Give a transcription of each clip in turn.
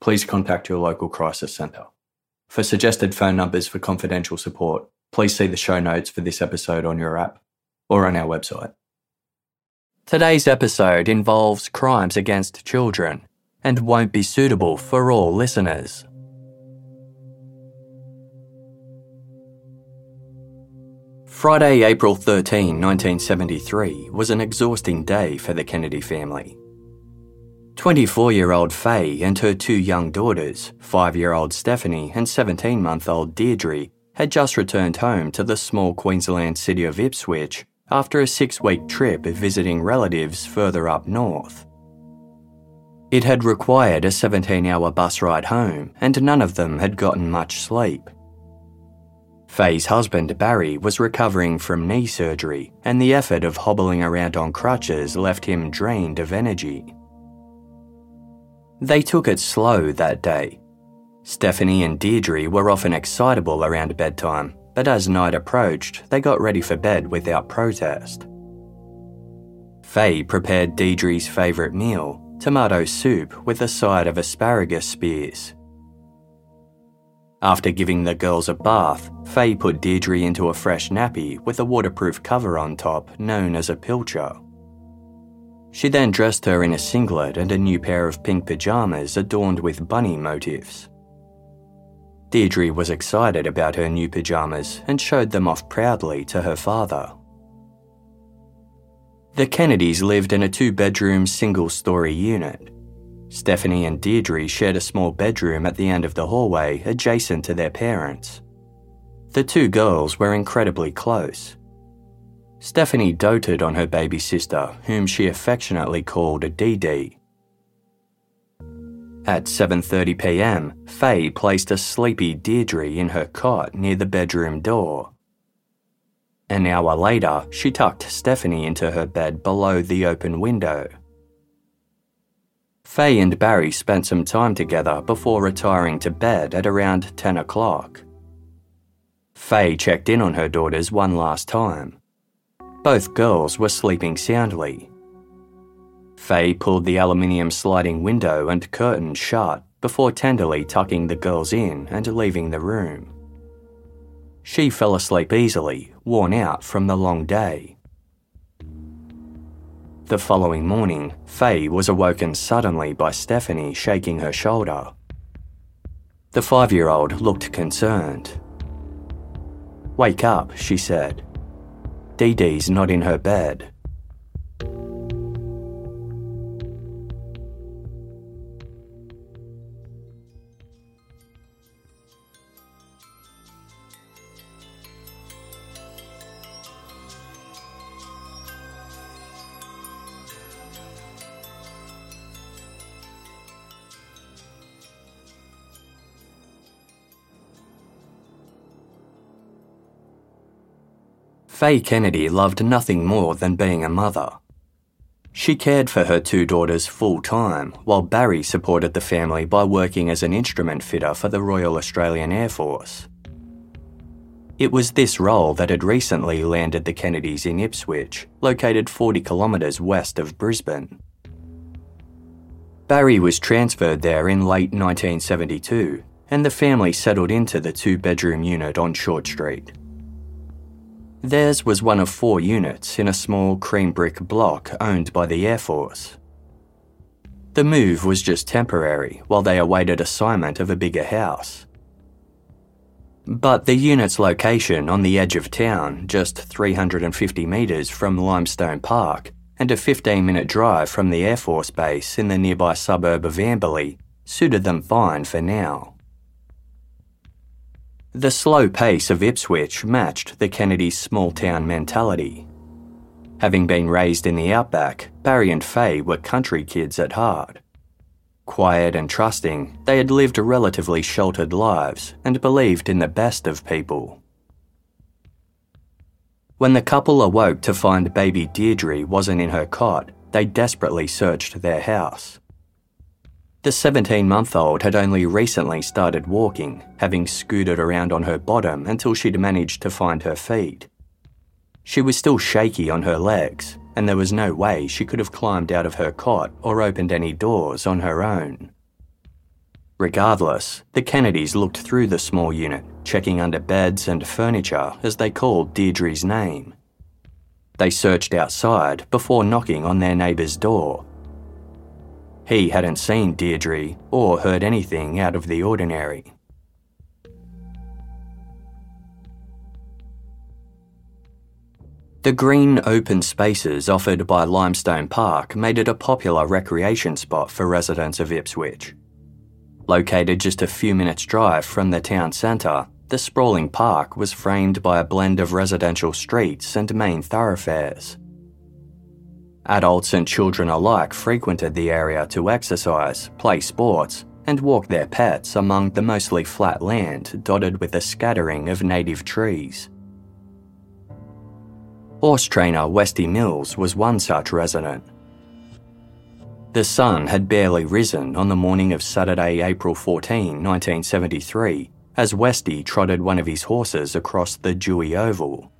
please contact your local crisis centre. For suggested phone numbers for confidential support, please see the show notes for this episode on your app or on our website. Today's episode involves crimes against children and won't be suitable for all listeners. Friday, April 13, 1973, was an exhausting day for the Kennedy family. 24 year old Faye and her two young daughters, 5 year old Stephanie and 17 month old Deidre, had just returned home to the small Queensland city of Ipswich after a six week trip visiting relatives further up north. It had required a 17 hour bus ride home, and none of them had gotten much sleep. Faye's husband, Barry, was recovering from knee surgery, and the effort of hobbling around on crutches left him drained of energy. They took it slow that day. Stephanie and Deidre were often excitable around bedtime, but as night approached, they got ready for bed without protest. Faye prepared Deidre's favourite meal, tomato soup with a side of asparagus spears. After giving the girls a bath, Faye put Deidre into a fresh nappy with a waterproof cover on top known as a pilcher. She then dressed her in a singlet and a new pair of pink pajamas adorned with bunny motifs. Deidre was excited about her new pajamas and showed them off proudly to her father. The Kennedys lived in a two bedroom, single story unit. Stephanie and Deidre shared a small bedroom at the end of the hallway adjacent to their parents. The two girls were incredibly close. Stephanie doted on her baby sister, whom she affectionately called a DD. At 7:30 p.m., Faye placed a sleepy Deidre in her cot near the bedroom door. An hour later, she tucked Stephanie into her bed below the open window. Faye and Barry spent some time together before retiring to bed at around 10 o'clock. Faye checked in on her daughters one last time. Both girls were sleeping soundly. Faye pulled the aluminium sliding window and curtain shut before tenderly tucking the girls in and leaving the room. She fell asleep easily, worn out from the long day. The following morning, Faye was awoken suddenly by Stephanie shaking her shoulder. The five year old looked concerned. Wake up, she said. Dee Dee's not in her bed. Faye Kennedy loved nothing more than being a mother. She cared for her two daughters full time, while Barry supported the family by working as an instrument fitter for the Royal Australian Air Force. It was this role that had recently landed the Kennedys in Ipswich, located 40 kilometres west of Brisbane. Barry was transferred there in late 1972, and the family settled into the two bedroom unit on Short Street. Theirs was one of four units in a small cream brick block owned by the Air Force. The move was just temporary while they awaited assignment of a bigger house. But the unit's location on the edge of town, just 350 metres from Limestone Park, and a 15 minute drive from the Air Force Base in the nearby suburb of Amberley, suited them fine for now. The slow pace of Ipswich matched the Kennedys' small town mentality. Having been raised in the outback, Barry and Faye were country kids at heart. Quiet and trusting, they had lived relatively sheltered lives and believed in the best of people. When the couple awoke to find baby Deidre wasn't in her cot, they desperately searched their house. The 17 month old had only recently started walking, having scooted around on her bottom until she'd managed to find her feet. She was still shaky on her legs, and there was no way she could have climbed out of her cot or opened any doors on her own. Regardless, the Kennedys looked through the small unit, checking under beds and furniture as they called Deidre's name. They searched outside before knocking on their neighbour's door he hadn't seen Deidre or heard anything out of the ordinary. The green open spaces offered by Limestone Park made it a popular recreation spot for residents of Ipswich. Located just a few minutes' drive from the town centre, the sprawling park was framed by a blend of residential streets and main thoroughfares. Adults and children alike frequented the area to exercise, play sports, and walk their pets among the mostly flat land dotted with a scattering of native trees. Horse trainer Westy Mills was one such resident. The sun had barely risen on the morning of Saturday, April 14, 1973, as Westy trotted one of his horses across the dewy oval.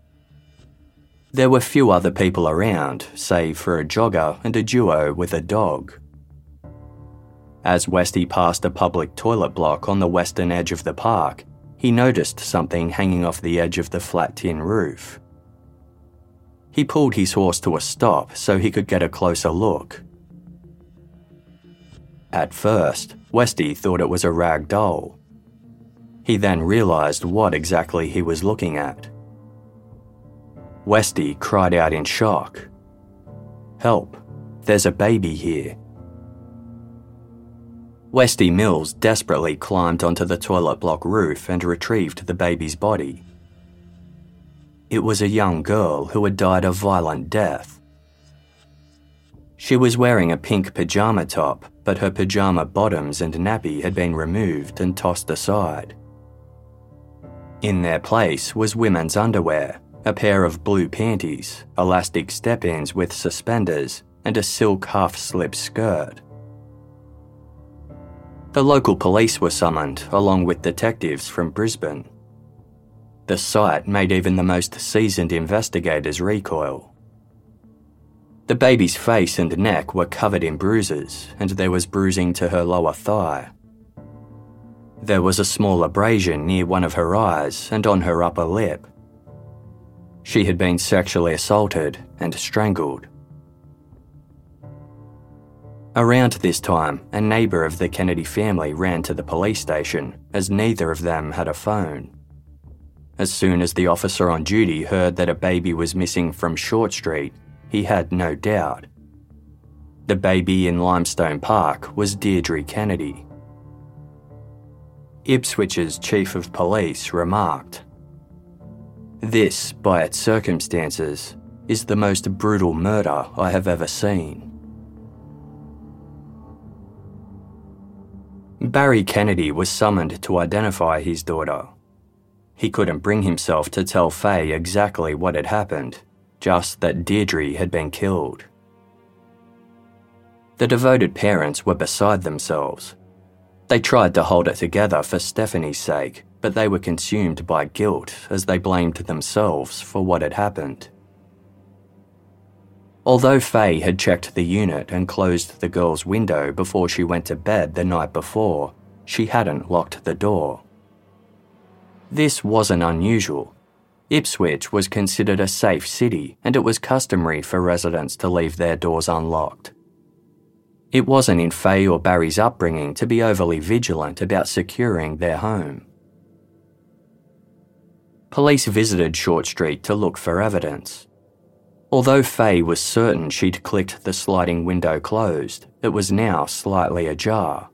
There were few other people around, save for a jogger and a duo with a dog. As Westy passed a public toilet block on the western edge of the park, he noticed something hanging off the edge of the flat tin roof. He pulled his horse to a stop so he could get a closer look. At first, Westy thought it was a rag doll. He then realised what exactly he was looking at. Westy cried out in shock. Help, there's a baby here. Westy Mills desperately climbed onto the toilet block roof and retrieved the baby's body. It was a young girl who had died a violent death. She was wearing a pink pajama top, but her pajama bottoms and nappy had been removed and tossed aside. In their place was women's underwear, a pair of blue panties, elastic step ins with suspenders, and a silk half slip skirt. The local police were summoned, along with detectives from Brisbane. The sight made even the most seasoned investigators recoil. The baby's face and neck were covered in bruises, and there was bruising to her lower thigh. There was a small abrasion near one of her eyes and on her upper lip. She had been sexually assaulted and strangled. Around this time, a neighbour of the Kennedy family ran to the police station as neither of them had a phone. As soon as the officer on duty heard that a baby was missing from Short Street, he had no doubt. The baby in Limestone Park was Deidre Kennedy. Ipswich's chief of police remarked this, by its circumstances, is the most brutal murder I have ever seen. Barry Kennedy was summoned to identify his daughter. he couldn't bring himself to tell Faye exactly what had happened, just that Deidre had been killed. The devoted parents were beside themselves. They tried to hold it together for Stephanie's sake, but they were consumed by guilt as they blamed themselves for what had happened. Although Faye had checked the unit and closed the girl's window before she went to bed the night before, she hadn't locked the door. This wasn't unusual. Ipswich was considered a safe city, and it was customary for residents to leave their doors unlocked. It wasn't in Faye or Barry's upbringing to be overly vigilant about securing their home. Police visited Short Street to look for evidence. Although Faye was certain she'd clicked the sliding window closed, it was now slightly ajar.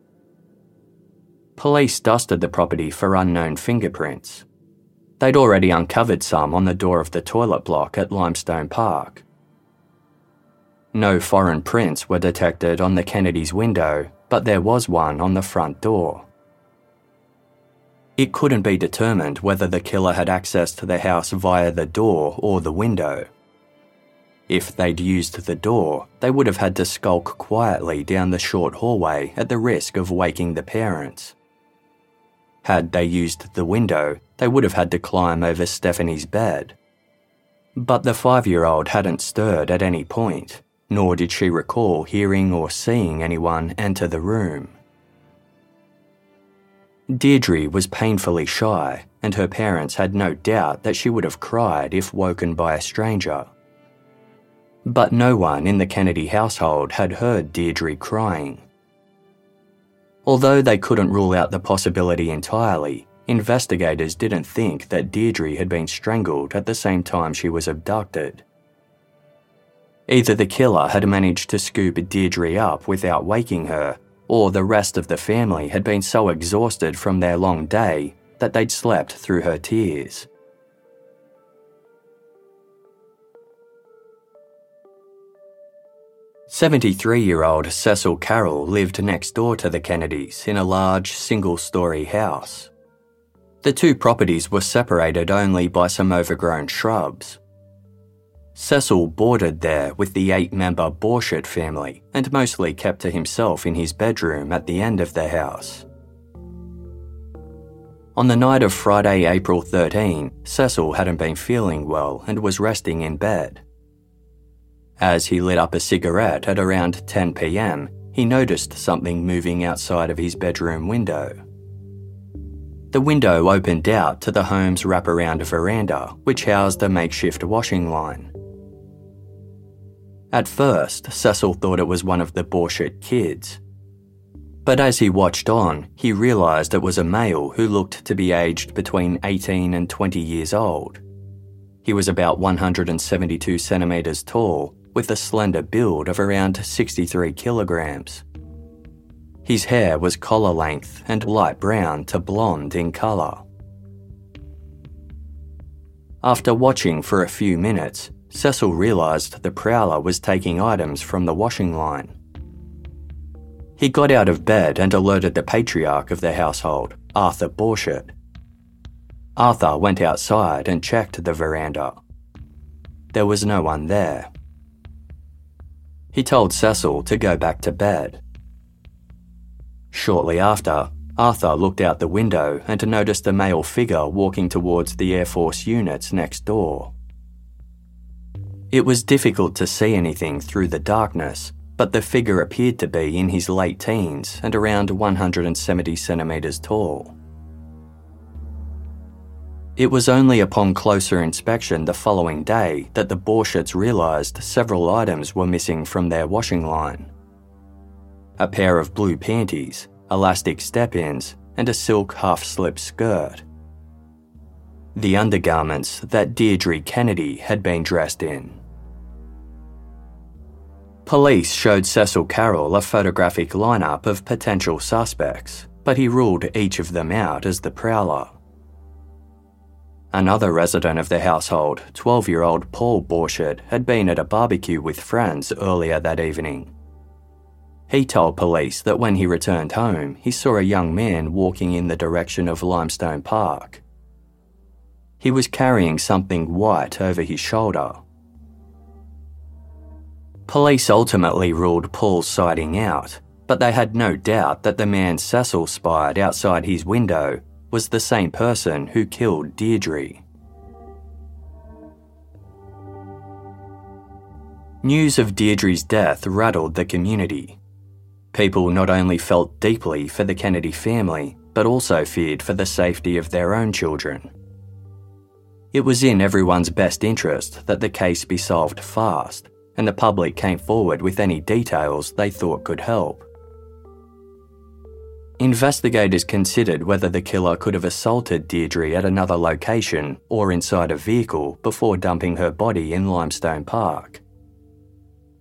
Police dusted the property for unknown fingerprints. They'd already uncovered some on the door of the toilet block at Limestone Park. No foreign prints were detected on the Kennedy's window, but there was one on the front door. It couldn't be determined whether the killer had access to the house via the door or the window. If they'd used the door, they would have had to skulk quietly down the short hallway at the risk of waking the parents. Had they used the window, they would have had to climb over Stephanie's bed. But the five year old hadn't stirred at any point, nor did she recall hearing or seeing anyone enter the room. Deidre was painfully shy, and her parents had no doubt that she would have cried if woken by a stranger. But no one in the Kennedy household had heard Deidre crying. Although they couldn't rule out the possibility entirely, investigators didn't think that Deidre had been strangled at the same time she was abducted. Either the killer had managed to scoop Deidre up without waking her, or the rest of the family had been so exhausted from their long day that they'd slept through her tears. Seventy-three-year-old Cecil Carroll lived next door to the Kennedys in a large single-story house. The two properties were separated only by some overgrown shrubs. Cecil boarded there with the eight member Borchert family and mostly kept to himself in his bedroom at the end of the house. On the night of Friday, April 13, Cecil hadn't been feeling well and was resting in bed. As he lit up a cigarette at around 10 pm, he noticed something moving outside of his bedroom window. The window opened out to the home's wraparound veranda, which housed a makeshift washing line. At first, Cecil thought it was one of the Borchert kids. But as he watched on, he realised it was a male who looked to be aged between 18 and 20 years old. He was about 172 centimetres tall with a slender build of around 63 kilograms. His hair was collar length and light brown to blonde in colour. After watching for a few minutes, Cecil realised the prowler was taking items from the washing line. He got out of bed and alerted the patriarch of the household, Arthur Borchert. Arthur went outside and checked the veranda. There was no one there. He told Cecil to go back to bed. Shortly after, Arthur looked out the window and noticed a male figure walking towards the Air Force units next door. It was difficult to see anything through the darkness, but the figure appeared to be in his late teens and around 170 centimetres tall. It was only upon closer inspection the following day that the Borcherts realised several items were missing from their washing line. A pair of blue panties, elastic step-ins, and a silk half-slip skirt. The undergarments that Deidre Kennedy had been dressed in. Police showed Cecil Carroll a photographic lineup of potential suspects, but he ruled each of them out as the prowler. Another resident of the household, 12 year old Paul Borchert, had been at a barbecue with friends earlier that evening. He told police that when he returned home, he saw a young man walking in the direction of Limestone Park. He was carrying something white over his shoulder. Police ultimately ruled Paul's sighting out, but they had no doubt that the man Cecil spied outside his window was the same person who killed Deidre. News of Deidre's death rattled the community. People not only felt deeply for the Kennedy family, but also feared for the safety of their own children. It was in everyone's best interest that the case be solved fast, and the public came forward with any details they thought could help. Investigators considered whether the killer could have assaulted Deidre at another location or inside a vehicle before dumping her body in Limestone Park.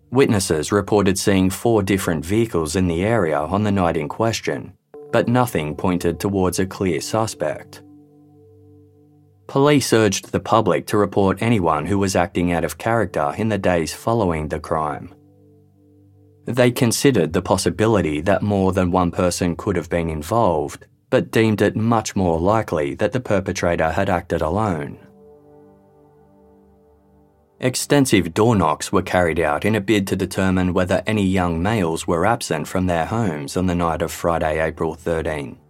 Witnesses reported seeing four different vehicles in the area on the night in question, but nothing pointed towards a clear suspect. Police urged the public to report anyone who was acting out of character in the days following the crime. They considered the possibility that more than one person could have been involved, but deemed it much more likely that the perpetrator had acted alone. Extensive door knocks were carried out in a bid to determine whether any young males were absent from their homes on the night of Friday, April 13.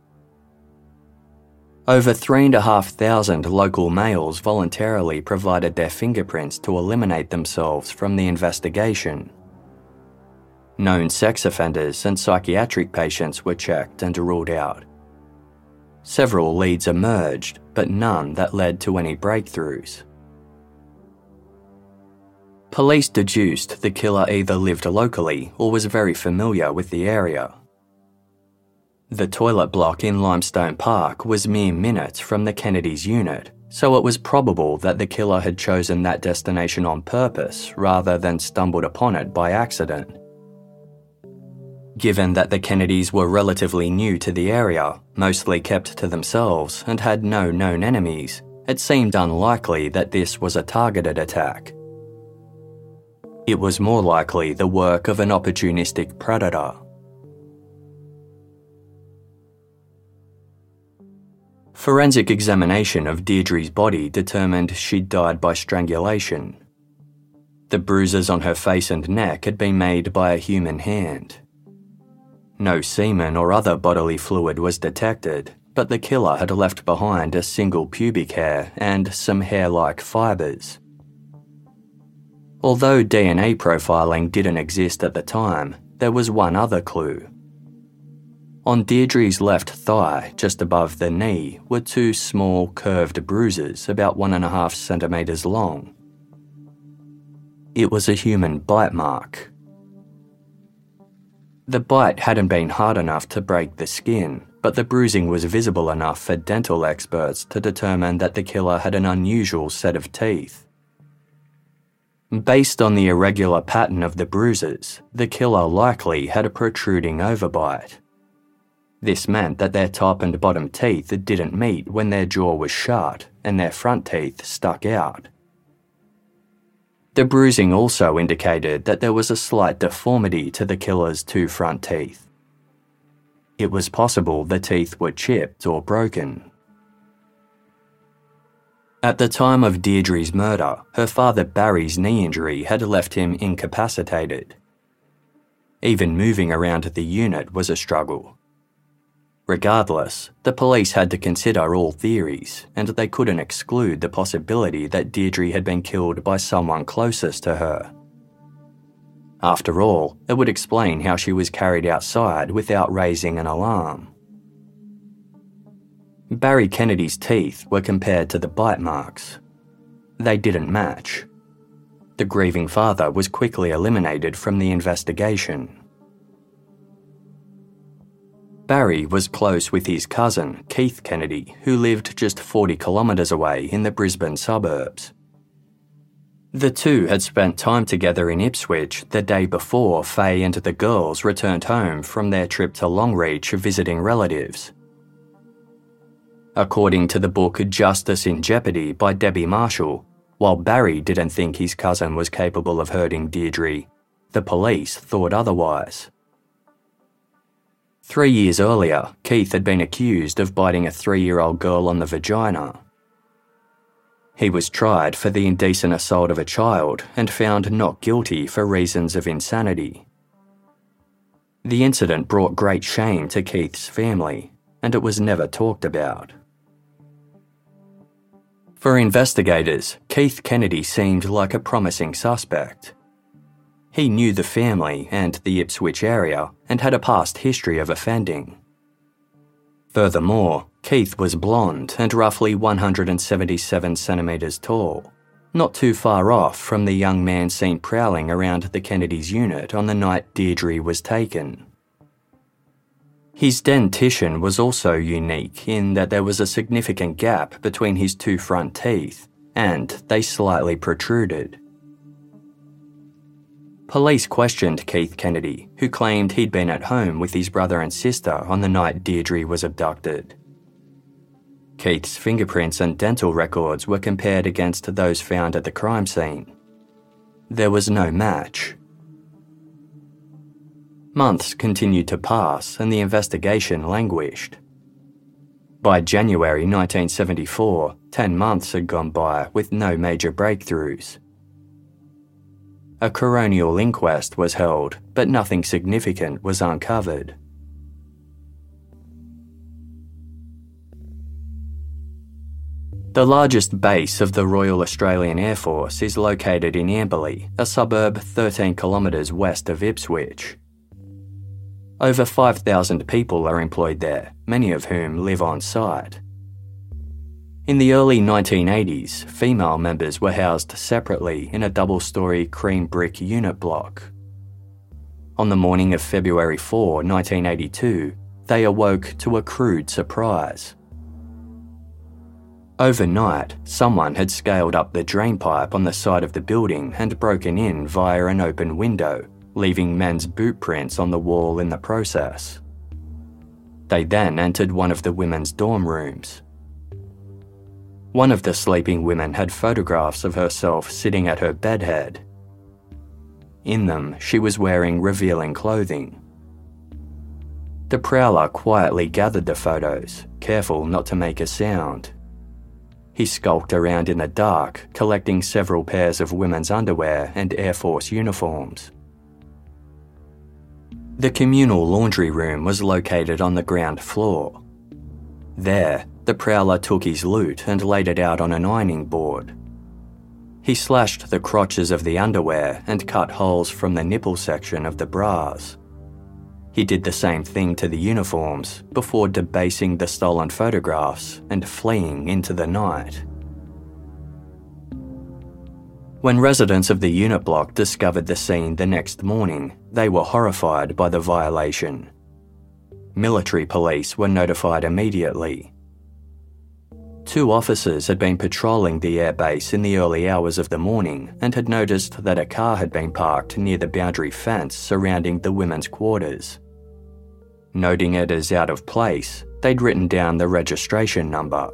Over 3,500 local males voluntarily provided their fingerprints to eliminate themselves from the investigation. Known sex offenders and psychiatric patients were checked and ruled out. Several leads emerged, but none that led to any breakthroughs. Police deduced the killer either lived locally or was very familiar with the area. The toilet block in Limestone Park was mere minutes from the Kennedys' unit, so it was probable that the killer had chosen that destination on purpose rather than stumbled upon it by accident. Given that the Kennedys were relatively new to the area, mostly kept to themselves, and had no known enemies, it seemed unlikely that this was a targeted attack. It was more likely the work of an opportunistic predator. Forensic examination of Deidre's body determined she'd died by strangulation. The bruises on her face and neck had been made by a human hand. No semen or other bodily fluid was detected, but the killer had left behind a single pubic hair and some hair like fibres. Although DNA profiling didn't exist at the time, there was one other clue. On Deidre's left thigh, just above the knee, were two small curved bruises about one and a half centimetres long. It was a human bite mark. The bite hadn't been hard enough to break the skin, but the bruising was visible enough for dental experts to determine that the killer had an unusual set of teeth. Based on the irregular pattern of the bruises, the killer likely had a protruding overbite. This meant that their top and bottom teeth didn't meet when their jaw was shut and their front teeth stuck out. The bruising also indicated that there was a slight deformity to the killer's two front teeth. It was possible the teeth were chipped or broken. At the time of Deidre's murder, her father Barry's knee injury had left him incapacitated. Even moving around the unit was a struggle. Regardless, the police had to consider all theories, and they couldn't exclude the possibility that Deidre had been killed by someone closest to her. After all, it would explain how she was carried outside without raising an alarm. Barry Kennedy's teeth were compared to the bite marks. They didn't match. The grieving father was quickly eliminated from the investigation. Barry was close with his cousin, Keith Kennedy, who lived just 40 kilometres away in the Brisbane suburbs. The two had spent time together in Ipswich the day before Faye and the girls returned home from their trip to Longreach visiting relatives. According to the book Justice in Jeopardy by Debbie Marshall, while Barry didn't think his cousin was capable of hurting Deidre, the police thought otherwise. Three years earlier, Keith had been accused of biting a three year old girl on the vagina. He was tried for the indecent assault of a child and found not guilty for reasons of insanity. The incident brought great shame to Keith's family, and it was never talked about. For investigators, Keith Kennedy seemed like a promising suspect. He knew the family and the Ipswich area and had a past history of offending. Furthermore, Keith was blonde and roughly 177 centimetres tall, not too far off from the young man seen prowling around the Kennedy's unit on the night Deidre was taken. His dentition was also unique in that there was a significant gap between his two front teeth, and they slightly protruded. Police questioned Keith Kennedy, who claimed he'd been at home with his brother and sister on the night Deidre was abducted. Keith's fingerprints and dental records were compared against those found at the crime scene. There was no match. Months continued to pass and the investigation languished. By January 1974, 10 months had gone by with no major breakthroughs. A coronial inquest was held, but nothing significant was uncovered. The largest base of the Royal Australian Air Force is located in Amberley, a suburb 13 kilometres west of Ipswich. Over 5,000 people are employed there, many of whom live on site. In the early 1980s, female members were housed separately in a double story cream brick unit block. On the morning of February 4, 1982, they awoke to a crude surprise. Overnight, someone had scaled up the drainpipe on the side of the building and broken in via an open window, leaving men's boot prints on the wall in the process. They then entered one of the women's dorm rooms. One of the sleeping women had photographs of herself sitting at her bedhead. In them, she was wearing revealing clothing. The prowler quietly gathered the photos, careful not to make a sound. He skulked around in the dark, collecting several pairs of women's underwear and Air Force uniforms. The communal laundry room was located on the ground floor. There, the prowler took his loot and laid it out on an ironing board. He slashed the crotches of the underwear and cut holes from the nipple section of the bras. He did the same thing to the uniforms before debasing the stolen photographs and fleeing into the night. When residents of the unit block discovered the scene the next morning, they were horrified by the violation. Military police were notified immediately Two officers had been patrolling the airbase in the early hours of the morning and had noticed that a car had been parked near the boundary fence surrounding the women's quarters. Noting it as out of place, they'd written down the registration number.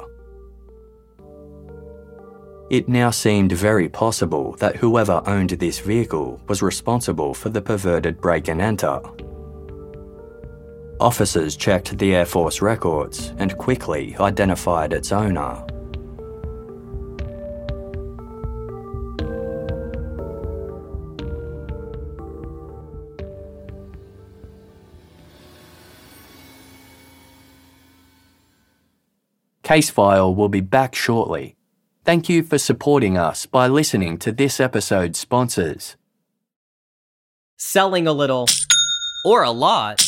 It now seemed very possible that whoever owned this vehicle was responsible for the perverted break and enter. Officers checked the Air Force records and quickly identified its owner. Casefile will be back shortly. Thank you for supporting us by listening to this episode's sponsors. Selling a little or a lot.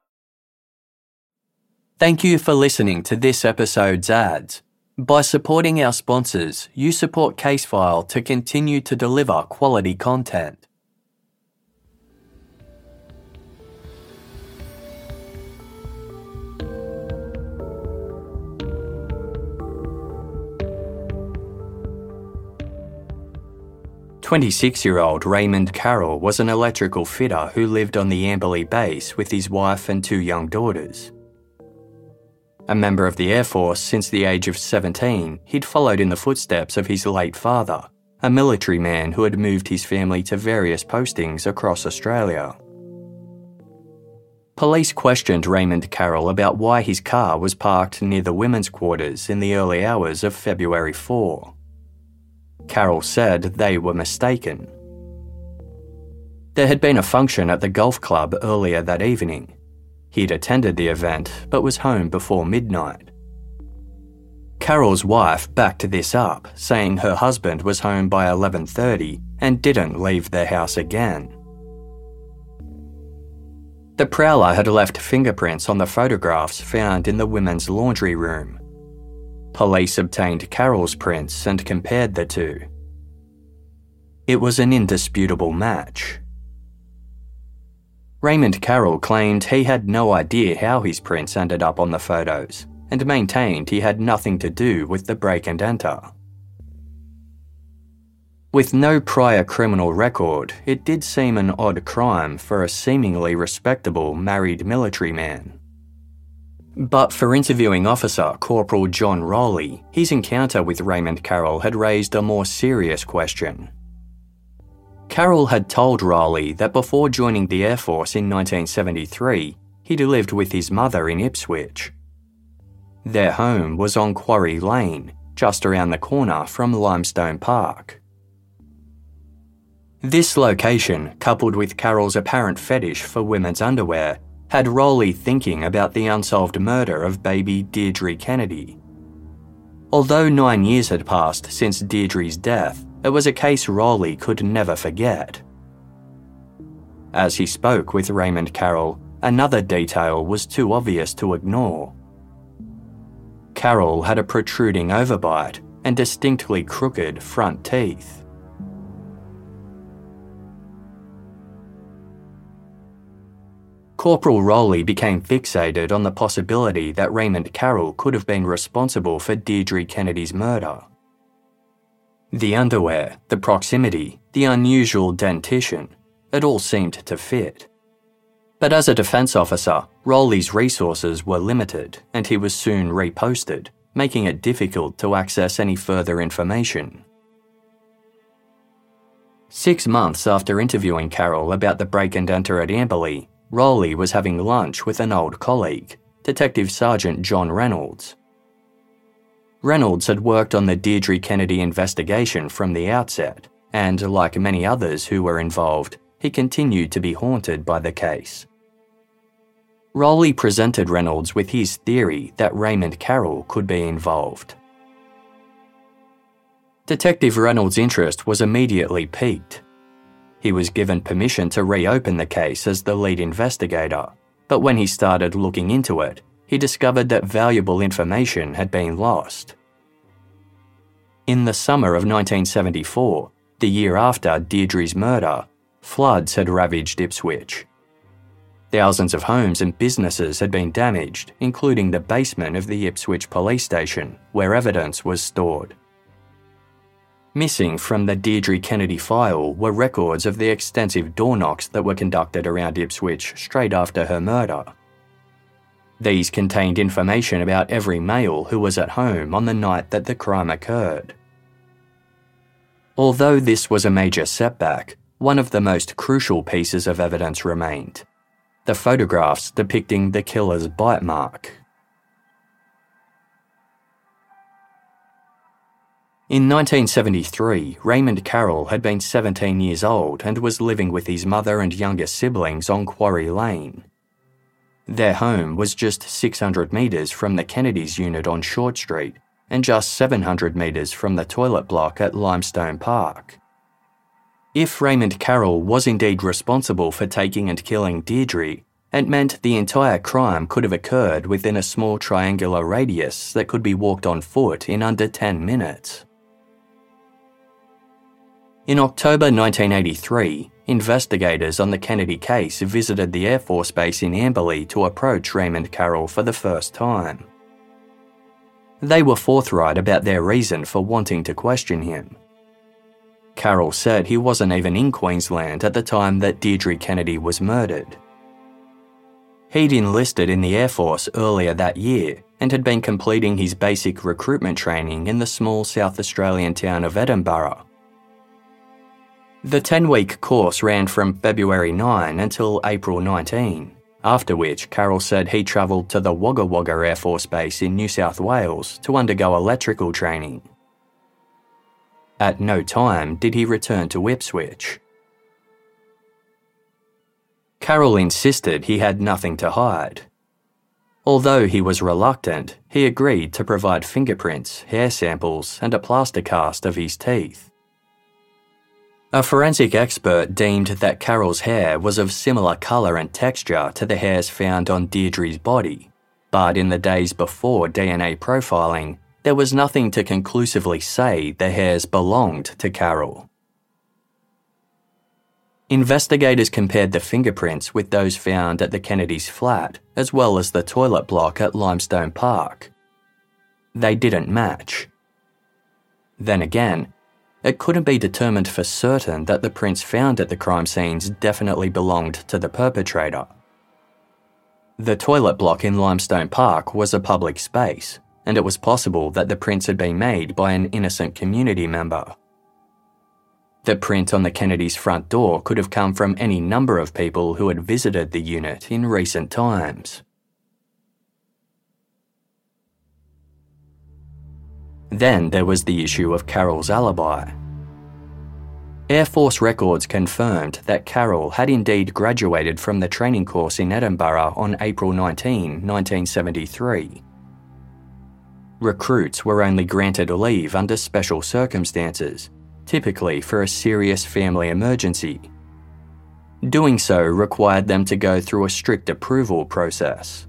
Thank you for listening to this episode's ads. By supporting our sponsors, you support Casefile to continue to deliver quality content. 26 year old Raymond Carroll was an electrical fitter who lived on the Amberley base with his wife and two young daughters. A member of the Air Force since the age of 17, he'd followed in the footsteps of his late father, a military man who had moved his family to various postings across Australia. Police questioned Raymond Carroll about why his car was parked near the women's quarters in the early hours of February 4. Carroll said they were mistaken. There had been a function at the golf club earlier that evening. He'd attended the event but was home before midnight. Carroll's wife backed this up, saying her husband was home by 11:30 and didn't leave the house again. The prowler had left fingerprints on the photographs found in the women's laundry room. Police obtained Carroll's prints and compared the two. It was an indisputable match. Raymond Carroll claimed he had no idea how his prints ended up on the photos and maintained he had nothing to do with the break and enter. With no prior criminal record, it did seem an odd crime for a seemingly respectable married military man. But for interviewing officer Corporal John Rowley, his encounter with Raymond Carroll had raised a more serious question. Carroll had told Rowley that before joining the Air Force in 1973, he'd lived with his mother in Ipswich. Their home was on Quarry Lane, just around the corner from Limestone Park. This location, coupled with Carroll's apparent fetish for women's underwear, had Rowley thinking about the unsolved murder of baby Deidre Kennedy. Although nine years had passed since Deidre's death, it was a case Rowley could never forget. As he spoke with Raymond Carroll, another detail was too obvious to ignore. Carroll had a protruding overbite and distinctly crooked front teeth. Corporal Rowley became fixated on the possibility that Raymond Carroll could have been responsible for Deidre Kennedy's murder. The underwear, the proximity, the unusual dentition, it all seemed to fit. But as a defence officer, Rowley's resources were limited and he was soon reposted, making it difficult to access any further information. Six months after interviewing Carroll about the break and enter at Amberley, Rowley was having lunch with an old colleague, Detective Sergeant John Reynolds. Reynolds had worked on the Deidre Kennedy investigation from the outset, and like many others who were involved, he continued to be haunted by the case. Rowley presented Reynolds with his theory that Raymond Carroll could be involved. Detective Reynolds' interest was immediately piqued. He was given permission to reopen the case as the lead investigator, but when he started looking into it, he discovered that valuable information had been lost. In the summer of 1974, the year after Deidre's murder, floods had ravaged Ipswich. Thousands of homes and businesses had been damaged, including the basement of the Ipswich police station, where evidence was stored. Missing from the Deidre Kennedy file were records of the extensive door knocks that were conducted around Ipswich straight after her murder. These contained information about every male who was at home on the night that the crime occurred. Although this was a major setback, one of the most crucial pieces of evidence remained the photographs depicting the killer's bite mark. In 1973, Raymond Carroll had been 17 years old and was living with his mother and younger siblings on Quarry Lane. Their home was just 600 metres from the Kennedys' unit on Short Street and just 700 metres from the toilet block at Limestone Park. If Raymond Carroll was indeed responsible for taking and killing Deidre, it meant the entire crime could have occurred within a small triangular radius that could be walked on foot in under 10 minutes. In October 1983, investigators on the Kennedy case visited the Air Force Base in Amberley to approach Raymond Carroll for the first time. They were forthright about their reason for wanting to question him. Carroll said he wasn't even in Queensland at the time that Deidre Kennedy was murdered. He'd enlisted in the Air Force earlier that year and had been completing his basic recruitment training in the small South Australian town of Edinburgh the 10 week course ran from February 9 until April 19, after which Carroll said he travelled to the Wagga Wagga Air Force Base in New South Wales to undergo electrical training. At no time did he return to Ipswich. Carroll insisted he had nothing to hide. Although he was reluctant, he agreed to provide fingerprints, hair samples, and a plaster cast of his teeth. A forensic expert deemed that Carroll's hair was of similar colour and texture to the hairs found on Deidre's body, but in the days before DNA profiling, there was nothing to conclusively say the hairs belonged to Carroll. Investigators compared the fingerprints with those found at the Kennedy's flat, as well as the toilet block at Limestone Park. They didn't match. Then again, it couldn't be determined for certain that the prints found at the crime scenes definitely belonged to the perpetrator. The toilet block in Limestone Park was a public space, and it was possible that the prints had been made by an innocent community member. The print on the Kennedy's front door could have come from any number of people who had visited the unit in recent times. Then there was the issue of Carroll's alibi. Air Force records confirmed that Carroll had indeed graduated from the training course in Edinburgh on April 19, 1973. Recruits were only granted leave under special circumstances, typically for a serious family emergency. Doing so required them to go through a strict approval process.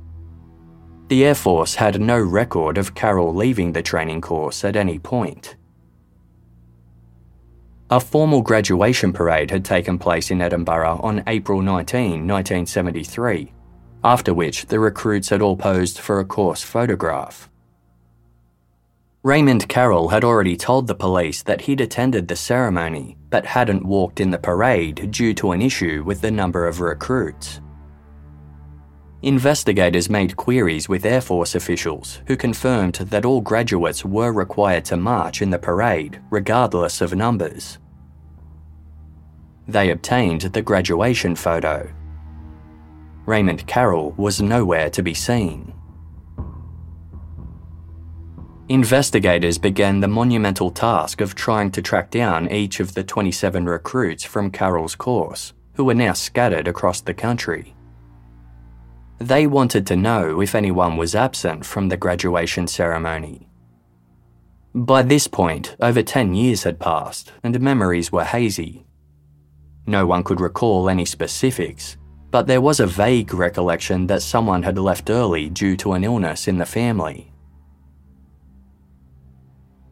The Air Force had no record of Carroll leaving the training course at any point. A formal graduation parade had taken place in Edinburgh on April 19, 1973, after which the recruits had all posed for a course photograph. Raymond Carroll had already told the police that he'd attended the ceremony but hadn't walked in the parade due to an issue with the number of recruits. Investigators made queries with Air Force officials who confirmed that all graduates were required to march in the parade, regardless of numbers. They obtained the graduation photo. Raymond Carroll was nowhere to be seen. Investigators began the monumental task of trying to track down each of the 27 recruits from Carroll's course, who were now scattered across the country. They wanted to know if anyone was absent from the graduation ceremony. By this point, over 10 years had passed and memories were hazy. No one could recall any specifics, but there was a vague recollection that someone had left early due to an illness in the family.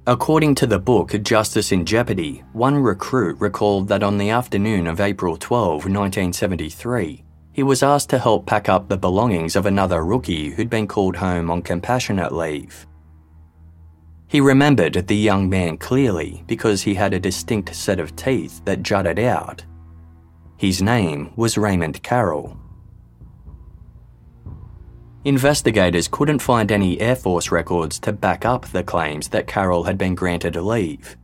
According to the book Justice in Jeopardy, one recruit recalled that on the afternoon of April 12, 1973, he was asked to help pack up the belongings of another rookie who'd been called home on compassionate leave. He remembered the young man clearly because he had a distinct set of teeth that jutted out. His name was Raymond Carroll. Investigators couldn't find any Air Force records to back up the claims that Carroll had been granted leave.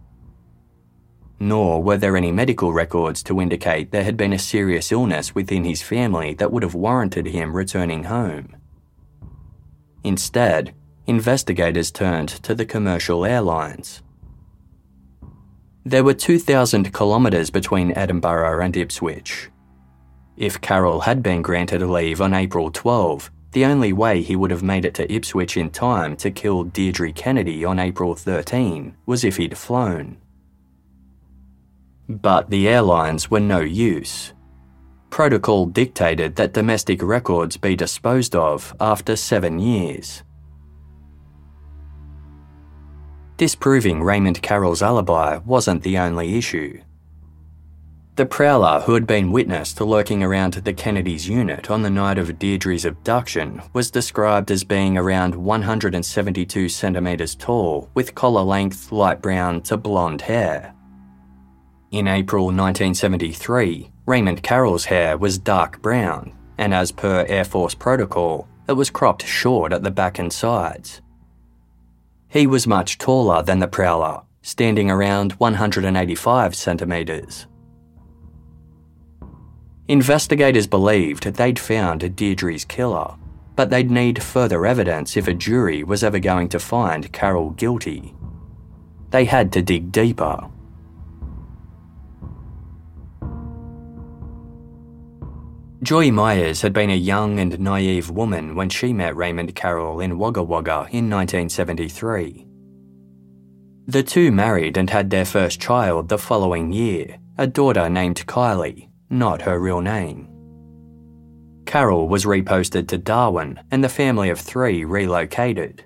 Nor were there any medical records to indicate there had been a serious illness within his family that would have warranted him returning home. Instead, investigators turned to the commercial airlines. There were 2,000 kilometres between Edinburgh and Ipswich. If Carroll had been granted leave on April 12, the only way he would have made it to Ipswich in time to kill Deidre Kennedy on April 13 was if he'd flown. But the airlines were no use. Protocol dictated that domestic records be disposed of after seven years. Disproving Raymond Carroll's alibi wasn't the only issue. The prowler who had been witnessed lurking around the Kennedy's unit on the night of Deidre's abduction was described as being around 172 centimetres tall with collar length light brown to blonde hair. In April 1973, Raymond Carroll's hair was dark brown, and as per Air Force protocol, it was cropped short at the back and sides. He was much taller than the prowler, standing around 185 centimetres. Investigators believed they'd found Deidre's killer, but they'd need further evidence if a jury was ever going to find Carroll guilty. They had to dig deeper. Joy Myers had been a young and naive woman when she met Raymond Carroll in Wagga Wagga in 1973. The two married and had their first child the following year, a daughter named Kylie, not her real name. Carroll was reposted to Darwin and the family of three relocated.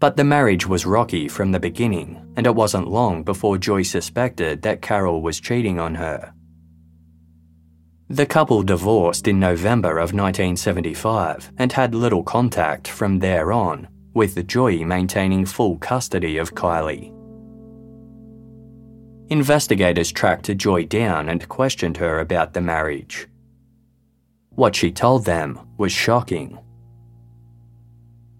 But the marriage was rocky from the beginning, and it wasn't long before Joy suspected that Carroll was cheating on her. The couple divorced in November of 1975 and had little contact from there on, with Joy maintaining full custody of Kylie. Investigators tracked Joy down and questioned her about the marriage. What she told them was shocking.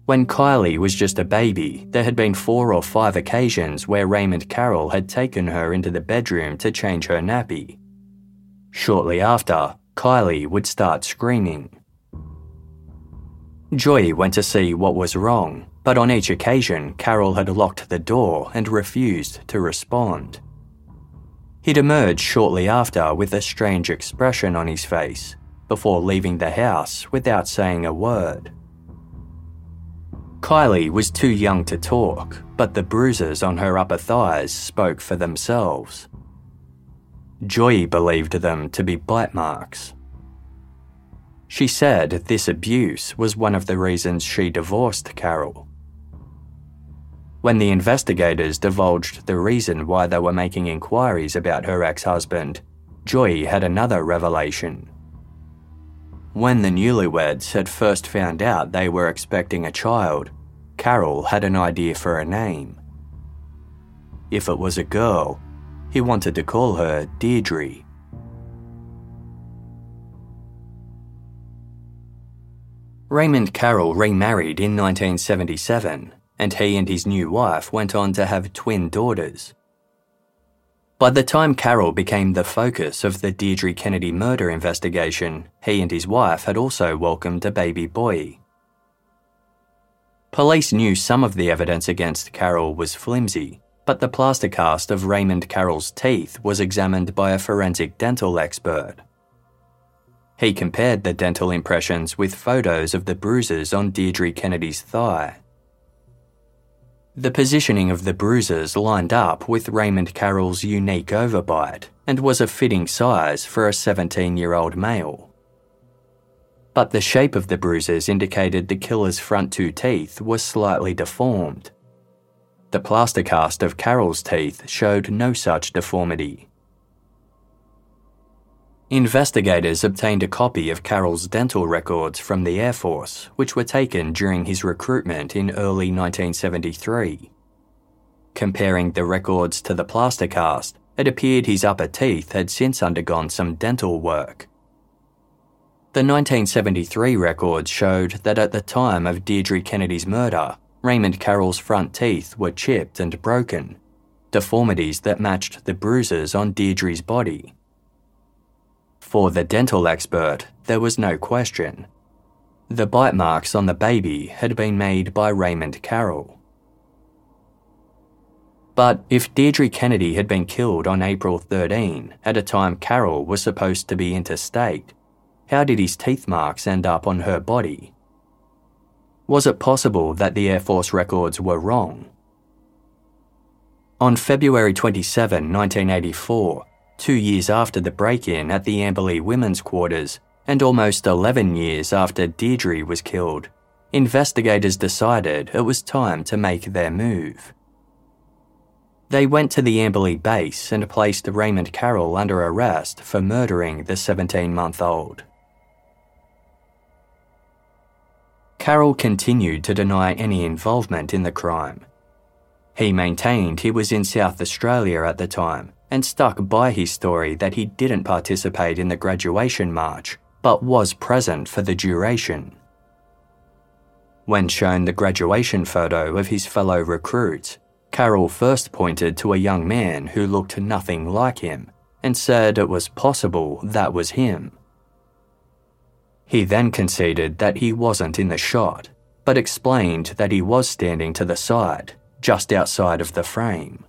When Kylie was just a baby, there had been four or five occasions where Raymond Carroll had taken her into the bedroom to change her nappy Shortly after, Kylie would start screaming. Joy went to see what was wrong, but on each occasion, Carroll had locked the door and refused to respond. He'd emerged shortly after with a strange expression on his face, before leaving the house without saying a word. Kylie was too young to talk, but the bruises on her upper thighs spoke for themselves. Joy believed them to be bite marks. She said this abuse was one of the reasons she divorced Carroll. When the investigators divulged the reason why they were making inquiries about her ex husband, Joy had another revelation. When the newlyweds had first found out they were expecting a child, Carroll had an idea for a name. If it was a girl, he wanted to call her Deidre. Raymond Carroll remarried in 1977, and he and his new wife went on to have twin daughters. By the time Carroll became the focus of the Deidre Kennedy murder investigation, he and his wife had also welcomed a baby boy. Police knew some of the evidence against Carroll was flimsy, but the plaster cast of Raymond Carroll's teeth was examined by a forensic dental expert. He compared the dental impressions with photos of the bruises on Deidre Kennedy's thigh. The positioning of the bruises lined up with Raymond Carroll's unique overbite and was a fitting size for a 17 year old male. But the shape of the bruises indicated the killer's front two teeth were slightly deformed. The plaster cast of Carroll's teeth showed no such deformity. Investigators obtained a copy of Carroll's dental records from the Air Force, which were taken during his recruitment in early 1973. Comparing the records to the plaster cast, it appeared his upper teeth had since undergone some dental work. The 1973 records showed that at the time of Deidre Kennedy's murder, Raymond Carroll's front teeth were chipped and broken, deformities that matched the bruises on Deidre's body. For the dental expert, there was no question. The bite marks on the baby had been made by Raymond Carroll. But if Deidre Kennedy had been killed on April 13, at a time Carroll was supposed to be interstate, how did his teeth marks end up on her body? Was it possible that the Air Force records were wrong? On February 27, 1984, two years after the break in at the Amberley Women's Quarters, and almost 11 years after Deidre was killed, investigators decided it was time to make their move. They went to the Amberley base and placed Raymond Carroll under arrest for murdering the 17 month old. Carroll continued to deny any involvement in the crime. He maintained he was in South Australia at the time and stuck by his story that he didn't participate in the graduation march, but was present for the duration. When shown the graduation photo of his fellow recruits, Carroll first pointed to a young man who looked nothing like him and said it was possible that was him. He then conceded that he wasn't in the shot, but explained that he was standing to the side, just outside of the frame.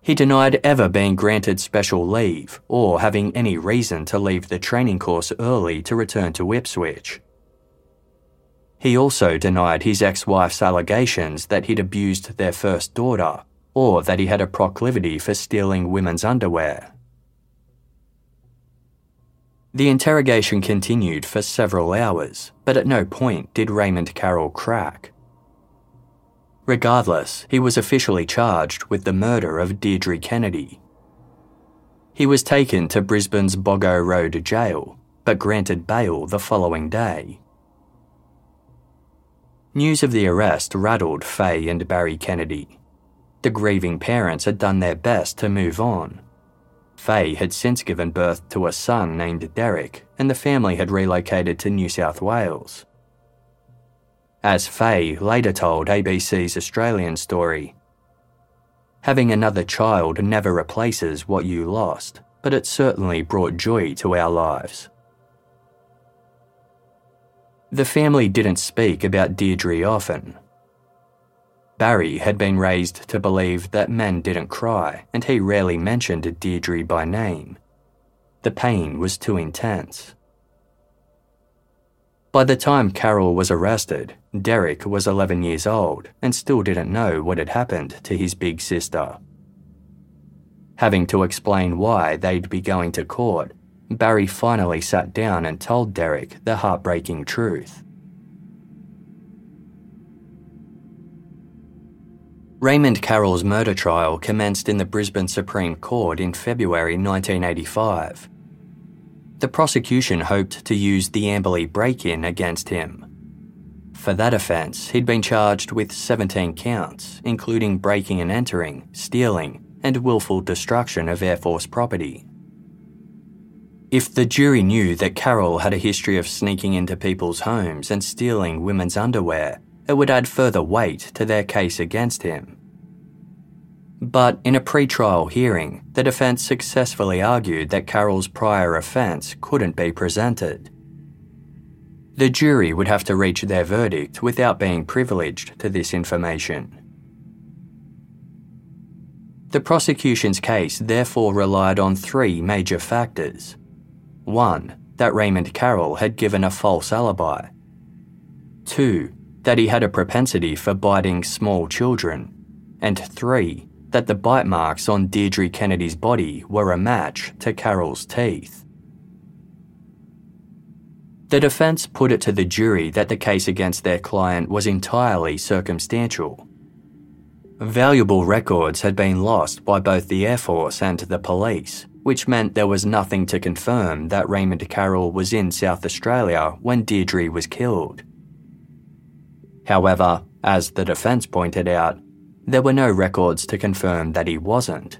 He denied ever being granted special leave or having any reason to leave the training course early to return to Ipswich. He also denied his ex wife's allegations that he'd abused their first daughter or that he had a proclivity for stealing women's underwear. The interrogation continued for several hours, but at no point did Raymond Carroll crack. Regardless, he was officially charged with the murder of Deidre Kennedy. He was taken to Brisbane's Boggo Road jail, but granted bail the following day. News of the arrest rattled Faye and Barry Kennedy. The grieving parents had done their best to move on. Faye had since given birth to a son named Derek, and the family had relocated to New South Wales. As Faye later told ABC's Australian story, having another child never replaces what you lost, but it certainly brought joy to our lives. The family didn't speak about Deidre often. Barry had been raised to believe that men didn't cry, and he rarely mentioned Deidre by name. The pain was too intense. By the time Carroll was arrested, Derek was 11 years old and still didn't know what had happened to his big sister. Having to explain why they'd be going to court, Barry finally sat down and told Derek the heartbreaking truth. Raymond Carroll's murder trial commenced in the Brisbane Supreme Court in February 1985 the prosecution hoped to use the Amberley break in against him. For that offence, he'd been charged with 17 counts, including breaking and entering, stealing, and willful destruction of Air Force property. If the jury knew that Carroll had a history of sneaking into people's homes and stealing women's underwear, it would add further weight to their case against him. But in a pre-trial hearing, the defence successfully argued that Carroll's prior offence couldn't be presented. The jury would have to reach their verdict without being privileged to this information. The prosecution's case therefore relied on three major factors. One, that Raymond Carroll had given a false alibi. Two, that he had a propensity for biting small children, and three, that the bite marks on Deidre Kennedy's body were a match to Carroll's teeth. The defence put it to the jury that the case against their client was entirely circumstantial. Valuable records had been lost by both the Air Force and the police, which meant there was nothing to confirm that Raymond Carroll was in South Australia when Deidre was killed. However, as the defence pointed out, there were no records to confirm that he wasn't.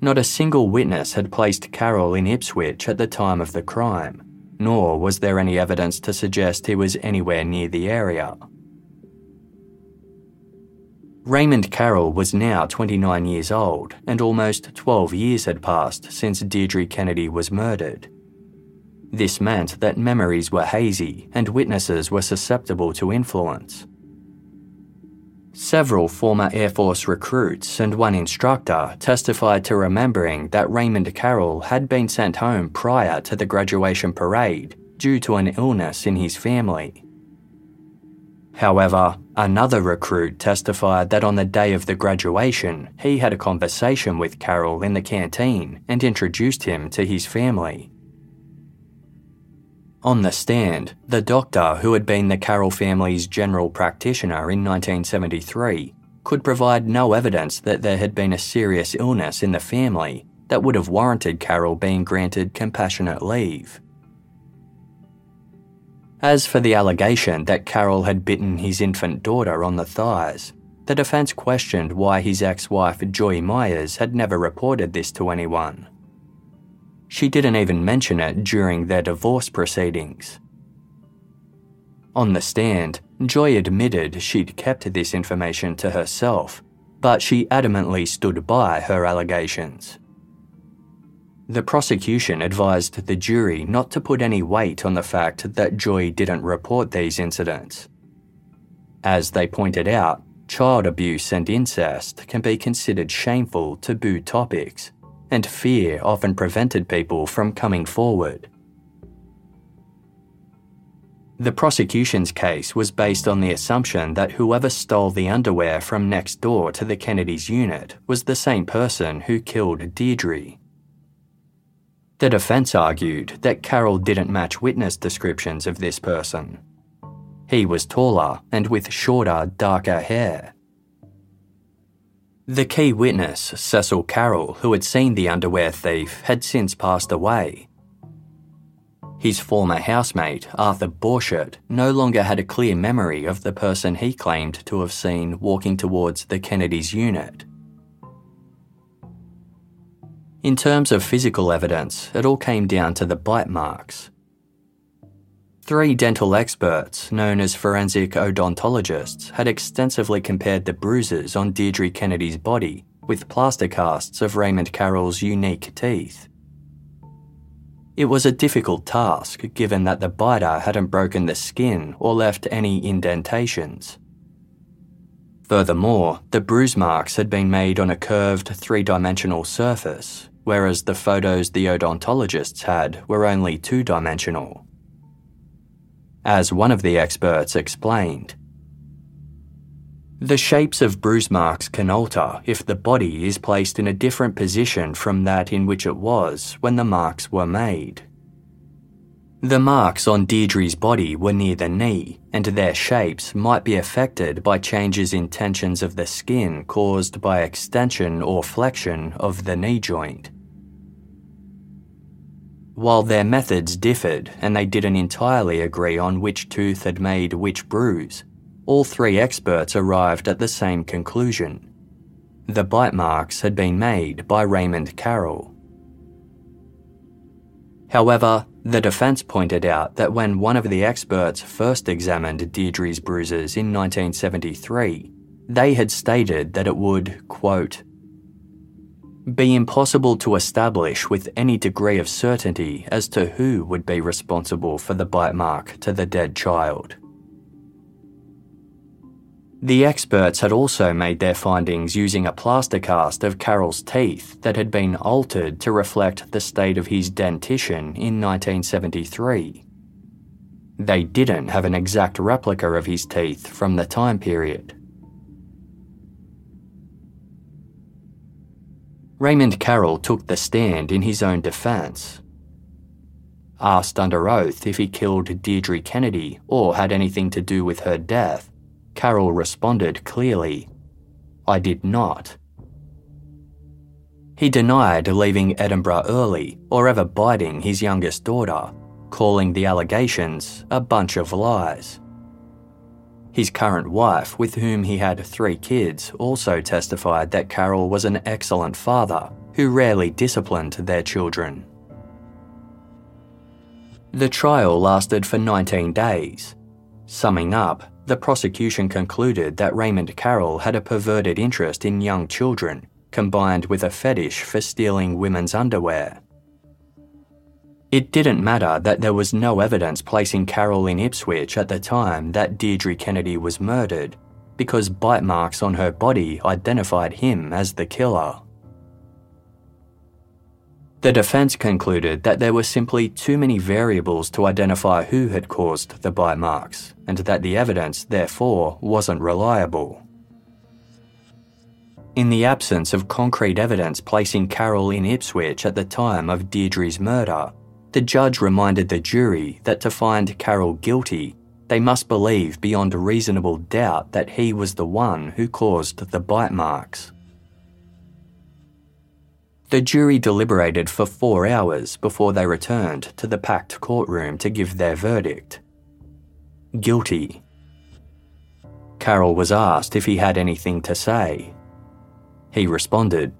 Not a single witness had placed Carroll in Ipswich at the time of the crime, nor was there any evidence to suggest he was anywhere near the area. Raymond Carroll was now 29 years old, and almost 12 years had passed since Deidre Kennedy was murdered. This meant that memories were hazy and witnesses were susceptible to influence. Several former Air Force recruits and one instructor testified to remembering that Raymond Carroll had been sent home prior to the graduation parade due to an illness in his family. However, another recruit testified that on the day of the graduation, he had a conversation with Carroll in the canteen and introduced him to his family. On the stand, the doctor who had been the Carroll family's general practitioner in 1973 could provide no evidence that there had been a serious illness in the family that would have warranted Carroll being granted compassionate leave. As for the allegation that Carroll had bitten his infant daughter on the thighs, the defence questioned why his ex wife Joy Myers had never reported this to anyone. She didn't even mention it during their divorce proceedings. On the stand, Joy admitted she'd kept this information to herself, but she adamantly stood by her allegations. The prosecution advised the jury not to put any weight on the fact that Joy didn't report these incidents. As they pointed out, child abuse and incest can be considered shameful taboo topics and fear often prevented people from coming forward. The prosecution's case was based on the assumption that whoever stole the underwear from next door to the Kennedys' unit was the same person who killed Deidre. The defence argued that Carroll didn't match witness descriptions of this person. He was taller and with shorter, darker hair. The key witness, Cecil Carroll, who had seen the underwear thief, had since passed away. His former housemate, Arthur Borchert, no longer had a clear memory of the person he claimed to have seen walking towards the Kennedys' unit. In terms of physical evidence, it all came down to the bite marks. Three dental experts, known as forensic odontologists, had extensively compared the bruises on Deidre Kennedy's body with plaster casts of Raymond Carroll's unique teeth. It was a difficult task given that the biter hadn't broken the skin or left any indentations. Furthermore, the bruise marks had been made on a curved three dimensional surface, whereas the photos the odontologists had were only two dimensional as one of the experts explained. The shapes of bruise marks can alter if the body is placed in a different position from that in which it was when the marks were made. The marks on Deidre's body were near the knee, and their shapes might be affected by changes in tensions of the skin caused by extension or flexion of the knee joint. While their methods differed and they didn't entirely agree on which tooth had made which bruise, all three experts arrived at the same conclusion. The bite marks had been made by Raymond Carroll. However, the defence pointed out that when one of the experts first examined Deidre's bruises in 1973, they had stated that it would, quote, be impossible to establish with any degree of certainty as to who would be responsible for the bite mark to the dead child. The experts had also made their findings using a plaster cast of Carroll's teeth that had been altered to reflect the state of his dentition in 1973. They didn't have an exact replica of his teeth from the time period. Raymond Carroll took the stand in his own defense. Asked under oath if he killed Deidre Kennedy or had anything to do with her death, Carroll responded clearly, I did not. He denied leaving Edinburgh early or ever biting his youngest daughter, calling the allegations a bunch of lies. His current wife, with whom he had three kids, also testified that Carroll was an excellent father who rarely disciplined their children. The trial lasted for 19 days. Summing up, the prosecution concluded that Raymond Carroll had a perverted interest in young children, combined with a fetish for stealing women's underwear. It didn't matter that there was no evidence placing Carroll in Ipswich at the time that Deidre Kennedy was murdered, because bite marks on her body identified him as the killer. The defence concluded that there were simply too many variables to identify who had caused the bite marks, and that the evidence, therefore, wasn't reliable. In the absence of concrete evidence placing Carroll in Ipswich at the time of Deidre's murder, the judge reminded the jury that to find Carroll guilty, they must believe beyond a reasonable doubt that he was the one who caused the bite marks. The jury deliberated for four hours before they returned to the packed courtroom to give their verdict. Guilty. Carroll was asked if he had anything to say. He responded,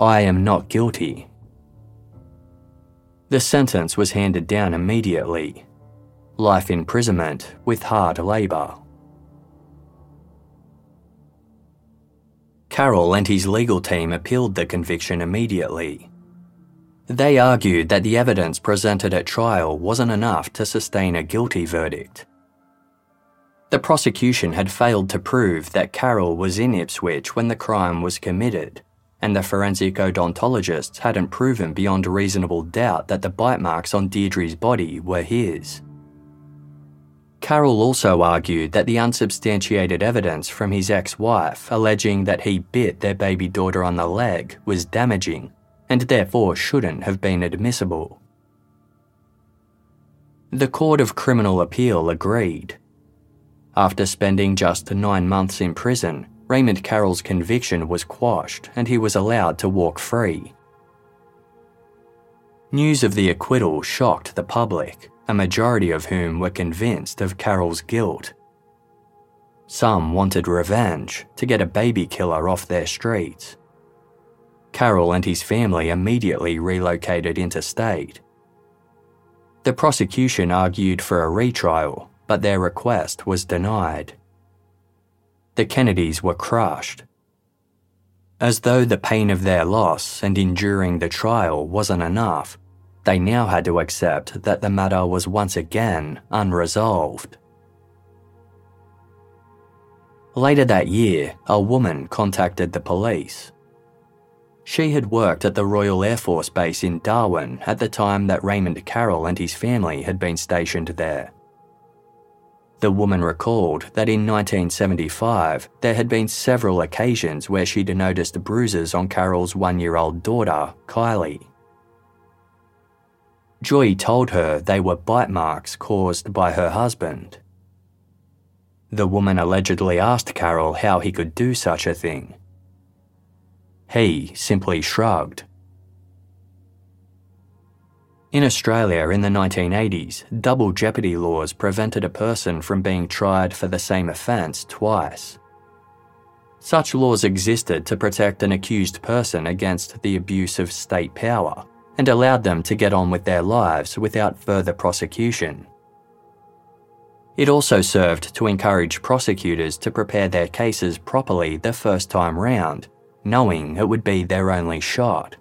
I am not guilty. The sentence was handed down immediately life imprisonment with hard labour. Carroll and his legal team appealed the conviction immediately. They argued that the evidence presented at trial wasn't enough to sustain a guilty verdict. The prosecution had failed to prove that Carroll was in Ipswich when the crime was committed and the forensic odontologists hadn't proven beyond reasonable doubt that the bite marks on Deidre's body were his. Carroll also argued that the unsubstantiated evidence from his ex wife alleging that he bit their baby daughter on the leg was damaging and therefore shouldn't have been admissible. The Court of Criminal Appeal agreed. After spending just nine months in prison, Raymond Carroll's conviction was quashed and he was allowed to walk free. News of the acquittal shocked the public, a majority of whom were convinced of Carroll's guilt. Some wanted revenge to get a baby killer off their streets. Carroll and his family immediately relocated interstate. The prosecution argued for a retrial, but their request was denied the Kennedys were crushed. As though the pain of their loss and enduring the trial wasn't enough, they now had to accept that the matter was once again unresolved. Later that year, a woman contacted the police. She had worked at the Royal Air Force Base in Darwin at the time that Raymond Carroll and his family had been stationed there. The woman recalled that in 1975 there had been several occasions where she'd noticed bruises on Carroll's one year old daughter, Kylie. Joy told her they were bite marks caused by her husband. The woman allegedly asked Carroll how he could do such a thing. He simply shrugged in Australia in the 1980s, double jeopardy laws prevented a person from being tried for the same offence twice. Such laws existed to protect an accused person against the abuse of state power and allowed them to get on with their lives without further prosecution. It also served to encourage prosecutors to prepare their cases properly the first time round, knowing it would be their only shot.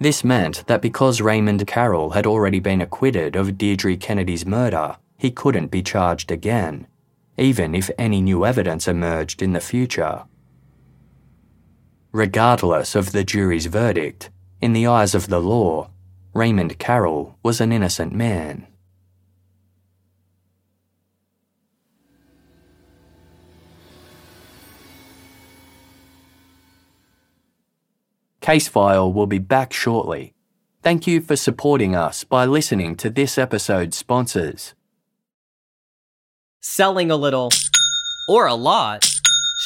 This meant that because Raymond Carroll had already been acquitted of Deidre Kennedy's murder, he couldn't be charged again, even if any new evidence emerged in the future. Regardless of the jury's verdict, in the eyes of the law, Raymond Carroll was an innocent man. Casefile will be back shortly. Thank you for supporting us by listening to this episode's sponsors. Selling a little or a lot,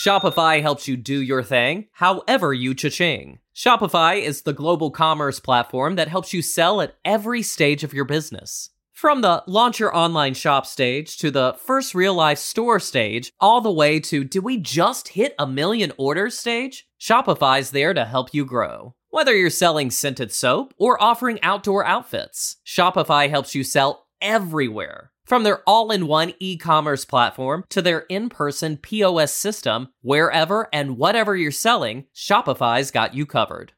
Shopify helps you do your thing however you cha-ching. Shopify is the global commerce platform that helps you sell at every stage of your business. From the launch your online shop stage to the first real life store stage, all the way to did we just hit a million orders stage? Shopify's there to help you grow. Whether you're selling scented soap or offering outdoor outfits, Shopify helps you sell everywhere. From their all in one e commerce platform to their in person POS system, wherever and whatever you're selling, Shopify's got you covered.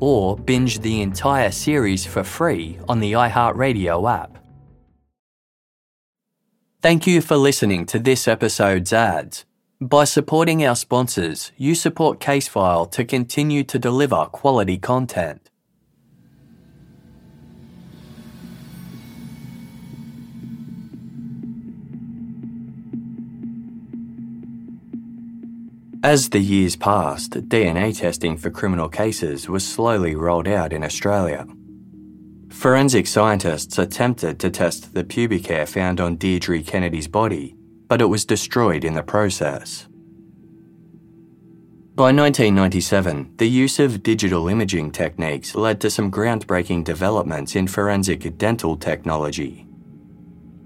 or binge the entire series for free on the iHeartRadio app. Thank you for listening to this episode's ads. By supporting our sponsors, you support Casefile to continue to deliver quality content. As the years passed, DNA testing for criminal cases was slowly rolled out in Australia. Forensic scientists attempted to test the pubic hair found on Deidre Kennedy's body, but it was destroyed in the process. By 1997, the use of digital imaging techniques led to some groundbreaking developments in forensic dental technology.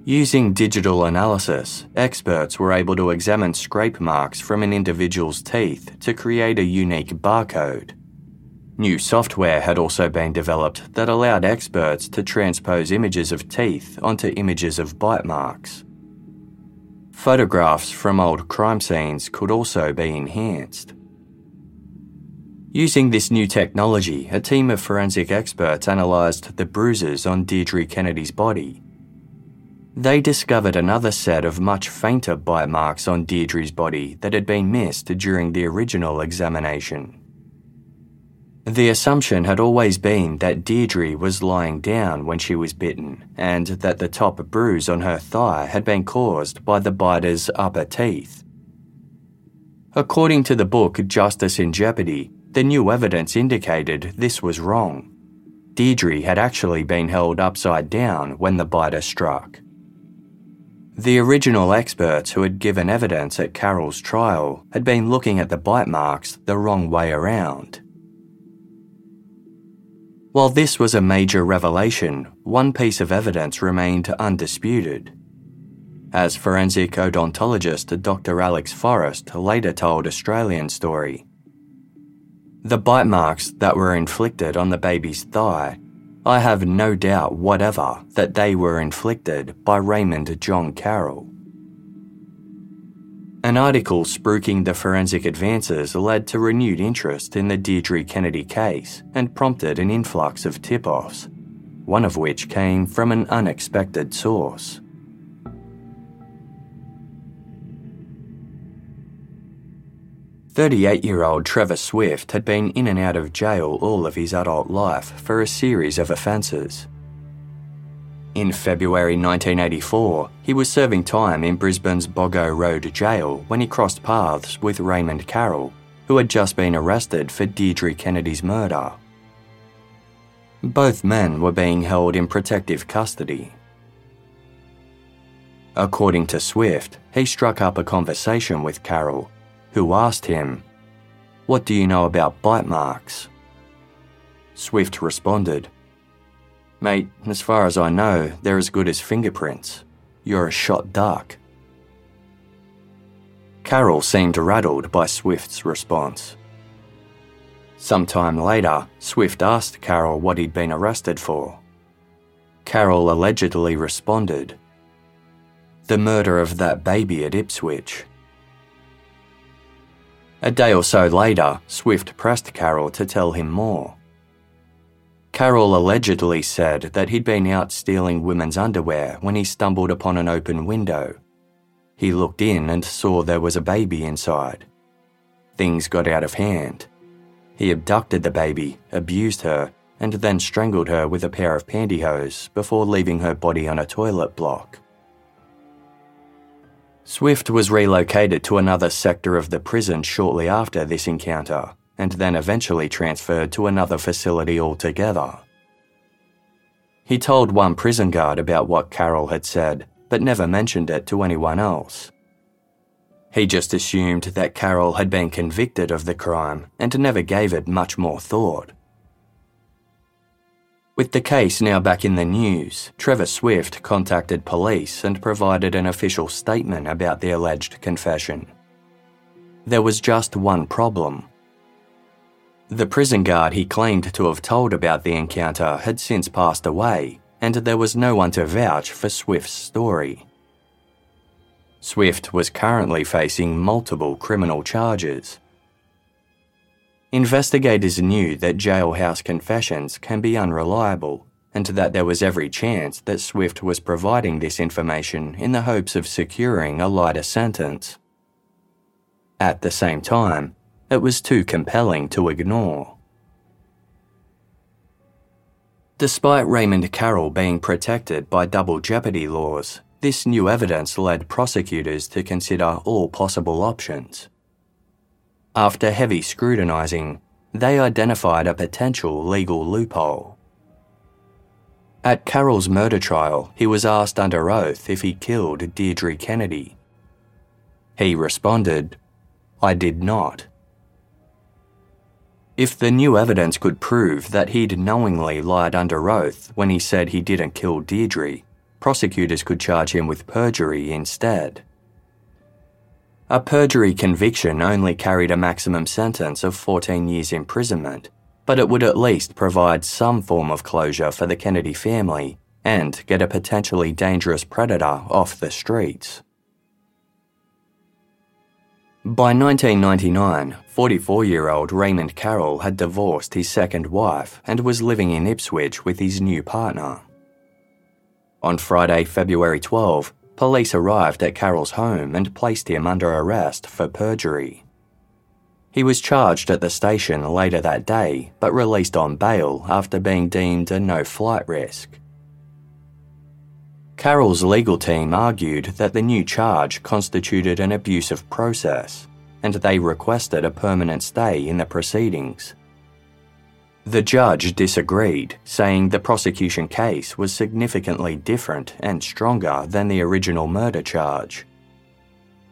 Using digital analysis, experts were able to examine scrape marks from an individual's teeth to create a unique barcode. New software had also been developed that allowed experts to transpose images of teeth onto images of bite marks. Photographs from old crime scenes could also be enhanced. Using this new technology, a team of forensic experts analysed the bruises on Deidre Kennedy's body they discovered another set of much fainter bite marks on Deidre's body that had been missed during the original examination. The assumption had always been that Deidre was lying down when she was bitten, and that the top bruise on her thigh had been caused by the biter's upper teeth. According to the book Justice in Jeopardy, the new evidence indicated this was wrong. Deidre had actually been held upside down when the biter struck. The original experts who had given evidence at Carroll's trial had been looking at the bite marks the wrong way around. While this was a major revelation, one piece of evidence remained undisputed. As forensic odontologist Dr. Alex Forrest later told Australian Story, the bite marks that were inflicted on the baby's thigh I have no doubt whatever that they were inflicted by Raymond John Carroll. An article spruiking the forensic advances led to renewed interest in the Deidre Kennedy case and prompted an influx of tip offs, one of which came from an unexpected source. Thirty-eight-year-old Trevor Swift had been in and out of jail all of his adult life for a series of offences. In February 1984, he was serving time in Brisbane's Boggo Road jail when he crossed paths with Raymond Carroll, who had just been arrested for Deidre Kennedy's murder. Both men were being held in protective custody. According to Swift, he struck up a conversation with Carroll, who asked him, What do you know about bite marks? Swift responded, Mate, as far as I know, they're as good as fingerprints. You're a shot duck. Carroll seemed rattled by Swift's response. Sometime later, Swift asked Carroll what he'd been arrested for. Carroll allegedly responded, The murder of that baby at Ipswich. A day or so later, Swift pressed Carroll to tell him more. Carroll allegedly said that he'd been out stealing women's underwear when he stumbled upon an open window. He looked in and saw there was a baby inside. Things got out of hand. He abducted the baby, abused her, and then strangled her with a pair of pantyhose before leaving her body on a toilet block. Swift was relocated to another sector of the prison shortly after this encounter and then eventually transferred to another facility altogether. He told one prison guard about what Carroll had said, but never mentioned it to anyone else. He just assumed that Carroll had been convicted of the crime and never gave it much more thought. With the case now back in the news, Trevor Swift contacted police and provided an official statement about the alleged confession. There was just one problem. The prison guard he claimed to have told about the encounter had since passed away, and there was no one to vouch for Swift's story. Swift was currently facing multiple criminal charges. Investigators knew that jailhouse confessions can be unreliable, and that there was every chance that Swift was providing this information in the hopes of securing a lighter sentence. At the same time, it was too compelling to ignore. Despite Raymond Carroll being protected by double jeopardy laws, this new evidence led prosecutors to consider all possible options. After heavy scrutinising, they identified a potential legal loophole. At Carroll's murder trial, he was asked under oath if he killed Deidre Kennedy. He responded, I did not. If the new evidence could prove that he'd knowingly lied under oath when he said he didn't kill Deidre, prosecutors could charge him with perjury instead. A perjury conviction only carried a maximum sentence of 14 years imprisonment, but it would at least provide some form of closure for the Kennedy family and get a potentially dangerous predator off the streets. By 1999, 44 year old Raymond Carroll had divorced his second wife and was living in Ipswich with his new partner. On Friday, February 12, police arrived at Carroll's home and placed him under arrest for perjury. He was charged at the station later that day but released on bail after being deemed a no flight risk. Carroll's legal team argued that the new charge constituted an abusive process, and they requested a permanent stay in the proceedings. The judge disagreed, saying the prosecution case was significantly different and stronger than the original murder charge.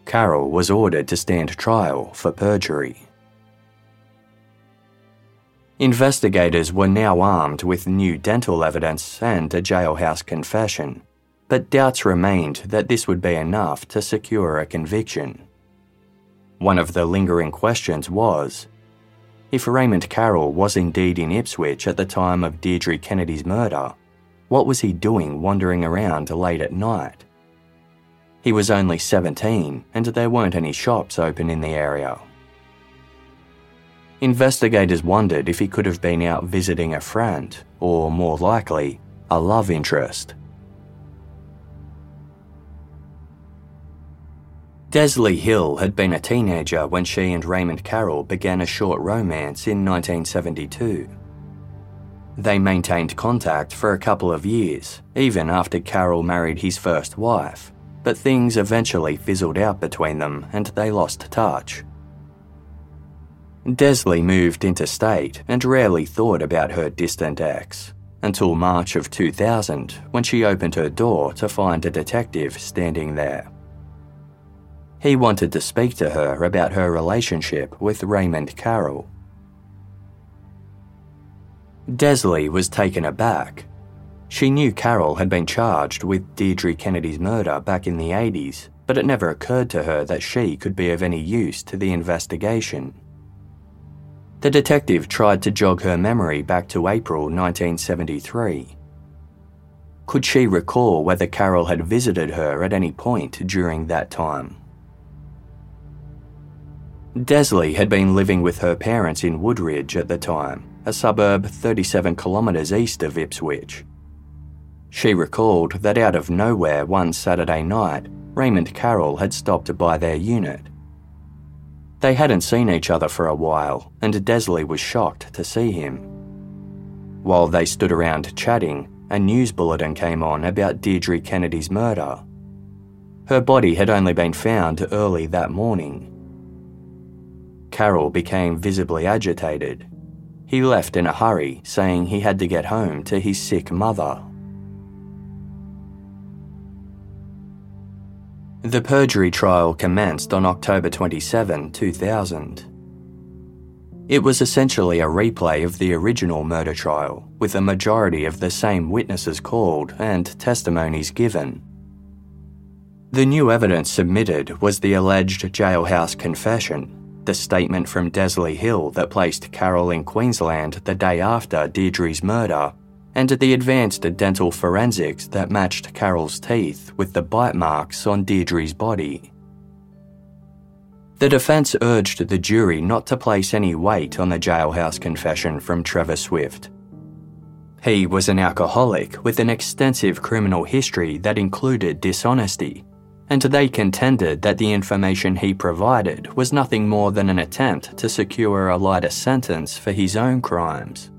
Carroll was ordered to stand trial for perjury. Investigators were now armed with new dental evidence and a jailhouse confession but doubts remained that this would be enough to secure a conviction. One of the lingering questions was if Raymond Carroll was indeed in Ipswich at the time of Deidre Kennedy's murder, what was he doing wandering around late at night? He was only 17 and there weren't any shops open in the area. Investigators wondered if he could have been out visiting a friend, or more likely, a love interest. Desley Hill had been a teenager when she and Raymond Carroll began a short romance in 1972. They maintained contact for a couple of years, even after Carroll married his first wife, but things eventually fizzled out between them and they lost touch. Desley moved interstate and rarely thought about her distant ex until March of 2000 when she opened her door to find a detective standing there. He wanted to speak to her about her relationship with Raymond Carroll. Desley was taken aback. She knew Carroll had been charged with Deidre Kennedy's murder back in the 80s, but it never occurred to her that she could be of any use to the investigation. The detective tried to jog her memory back to April 1973. Could she recall whether Carroll had visited her at any point during that time? Desley had been living with her parents in Woodridge at the time, a suburb 37 kilometres east of Ipswich. She recalled that out of nowhere one Saturday night, Raymond Carroll had stopped by their unit. They hadn't seen each other for a while, and Desley was shocked to see him. While they stood around chatting, a news bulletin came on about Deidre Kennedy's murder. Her body had only been found early that morning. Carroll became visibly agitated. He left in a hurry, saying he had to get home to his sick mother. The perjury trial commenced on October 27, 2000. It was essentially a replay of the original murder trial, with a majority of the same witnesses called and testimonies given. The new evidence submitted was the alleged jailhouse confession, the statement from Desley Hill that placed Carroll in Queensland the day after Deidre's murder, and the advanced dental forensics that matched Carroll's teeth with the bite marks on Deidre's body. The defence urged the jury not to place any weight on the jailhouse confession from Trevor Swift. He was an alcoholic with an extensive criminal history that included dishonesty, and they contended that the information he provided was nothing more than an attempt to secure a lighter sentence for his own crimes.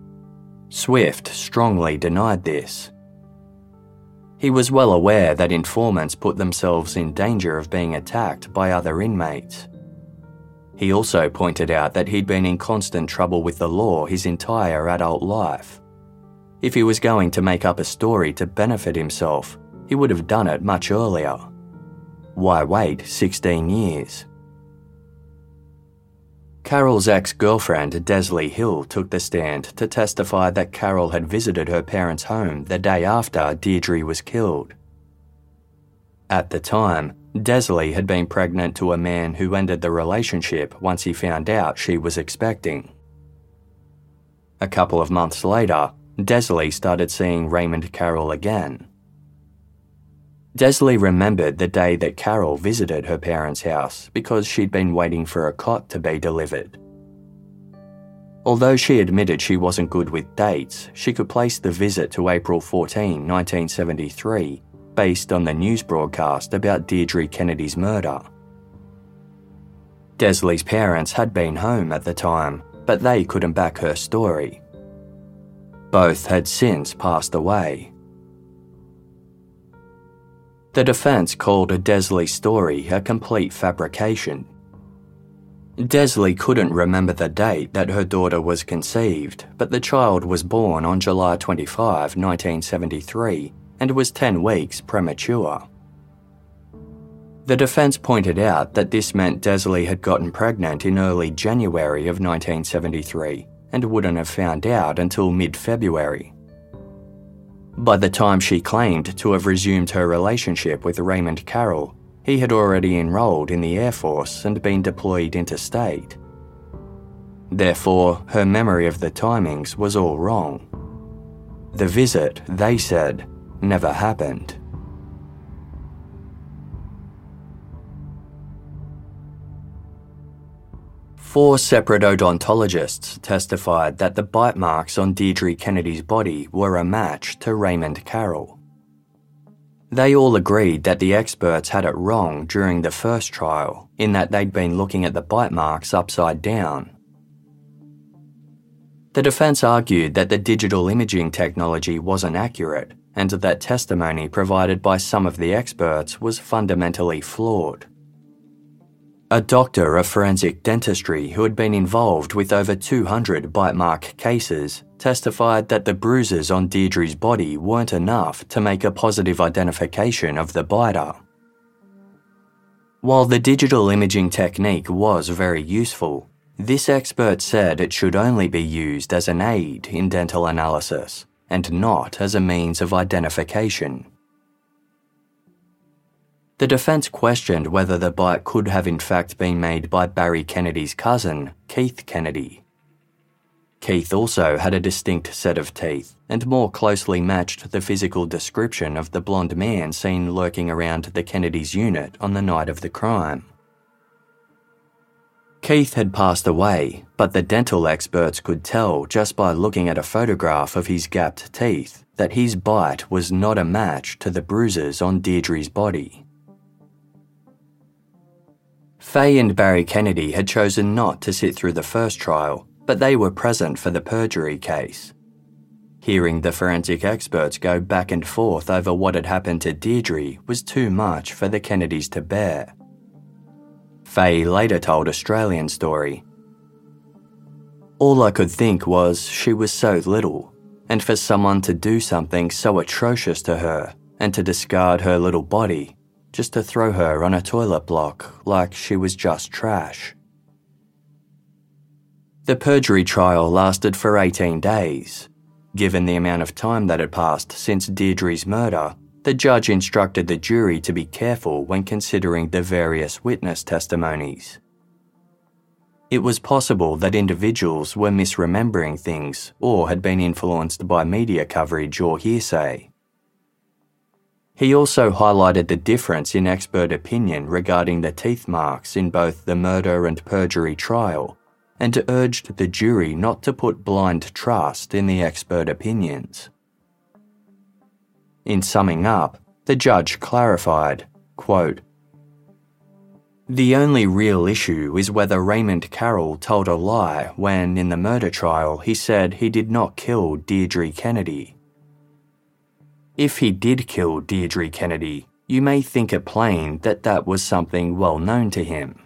Swift strongly denied this. He was well aware that informants put themselves in danger of being attacked by other inmates. He also pointed out that he'd been in constant trouble with the law his entire adult life. If he was going to make up a story to benefit himself, he would have done it much earlier. Why wait 16 years? Carroll's ex girlfriend, Desley Hill, took the stand to testify that Carroll had visited her parents' home the day after Deidre was killed. At the time, Desley had been pregnant to a man who ended the relationship once he found out she was expecting. A couple of months later, Desley started seeing Raymond Carroll again. Desley remembered the day that Carroll visited her parents' house because she'd been waiting for a cot to be delivered. Although she admitted she wasn't good with dates, she could place the visit to April 14, 1973, based on the news broadcast about Deidre Kennedy's murder. Desley's parents had been home at the time, but they couldn't back her story. Both had since passed away. The defense called Desley's story a complete fabrication. Desley couldn't remember the date that her daughter was conceived, but the child was born on July 25, 1973, and was 10 weeks premature. The defense pointed out that this meant Desley had gotten pregnant in early January of 1973 and wouldn't have found out until mid February. By the time she claimed to have resumed her relationship with Raymond Carroll, he had already enrolled in the Air Force and been deployed interstate. Therefore, her memory of the timings was all wrong. The visit, they said, never happened. Four separate odontologists testified that the bite marks on Deidre Kennedy's body were a match to Raymond Carroll. They all agreed that the experts had it wrong during the first trial, in that they'd been looking at the bite marks upside down. The defence argued that the digital imaging technology wasn't accurate and that testimony provided by some of the experts was fundamentally flawed. A doctor of forensic dentistry who had been involved with over 200 bite mark cases testified that the bruises on Deidre's body weren't enough to make a positive identification of the biter. While the digital imaging technique was very useful, this expert said it should only be used as an aid in dental analysis and not as a means of identification. The defence questioned whether the bite could have in fact been made by Barry Kennedy's cousin, Keith Kennedy. Keith also had a distinct set of teeth and more closely matched the physical description of the blonde man seen lurking around the Kennedys' unit on the night of the crime. Keith had passed away, but the dental experts could tell just by looking at a photograph of his gapped teeth that his bite was not a match to the bruises on Deidre's body. Faye and Barry Kennedy had chosen not to sit through the first trial, but they were present for the perjury case. Hearing the forensic experts go back and forth over what had happened to Deidre was too much for the Kennedys to bear. Faye later told Australian Story. All I could think was she was so little, and for someone to do something so atrocious to her and to discard her little body just to throw her on a toilet block like she was just trash. The perjury trial lasted for 18 days. Given the amount of time that had passed since Deidre's murder, the judge instructed the jury to be careful when considering the various witness testimonies. It was possible that individuals were misremembering things or had been influenced by media coverage or hearsay. He also highlighted the difference in expert opinion regarding the teeth marks in both the murder and perjury trial, and urged the jury not to put blind trust in the expert opinions. In summing up, the judge clarified, quote, the only real issue is whether Raymond Carroll told a lie when, in the murder trial, he said he did not kill Deidre Kennedy. If he did kill Deidre Kennedy, you may think it plain that that was something well known to him.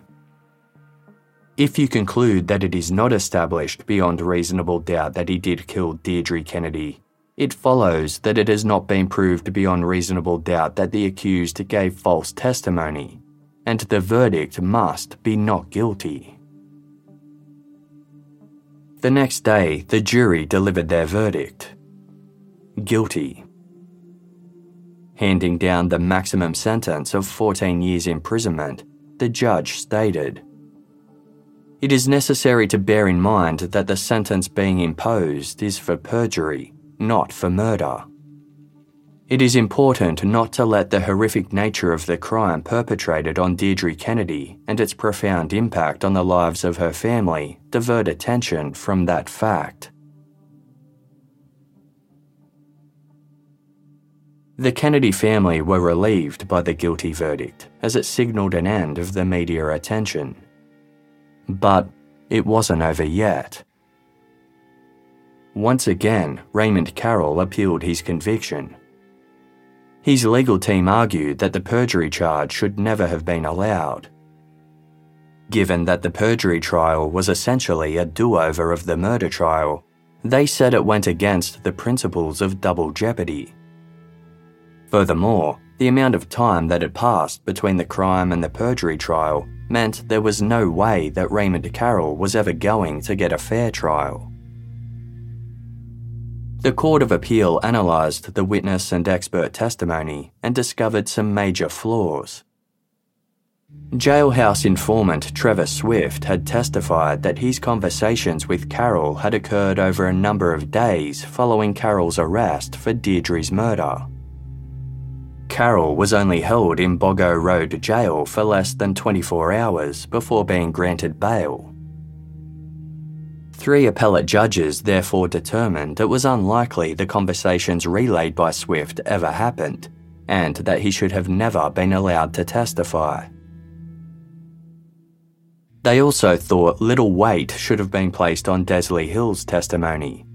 If you conclude that it is not established beyond reasonable doubt that he did kill Deidre Kennedy, it follows that it has not been proved beyond reasonable doubt that the accused gave false testimony, and the verdict must be not guilty. The next day, the jury delivered their verdict guilty handing down the maximum sentence of 14 years imprisonment, the judge stated. It is necessary to bear in mind that the sentence being imposed is for perjury, not for murder. It is important not to let the horrific nature of the crime perpetrated on Deidre Kennedy and its profound impact on the lives of her family divert attention from that fact. The Kennedy family were relieved by the guilty verdict, as it signalled an end of the media attention. But it wasn't over yet. Once again, Raymond Carroll appealed his conviction. His legal team argued that the perjury charge should never have been allowed. Given that the perjury trial was essentially a do over of the murder trial, they said it went against the principles of double jeopardy. Furthermore, the amount of time that had passed between the crime and the perjury trial meant there was no way that Raymond Carroll was ever going to get a fair trial. The Court of Appeal analysed the witness and expert testimony and discovered some major flaws. Jailhouse informant Trevor Swift had testified that his conversations with Carroll had occurred over a number of days following Carroll's arrest for Deidre's murder. Carroll was only held in Boggo Road Jail for less than 24 hours before being granted bail. Three appellate judges therefore determined it was unlikely the conversations relayed by Swift ever happened, and that he should have never been allowed to testify. They also thought little weight should have been placed on Desley Hill's testimony.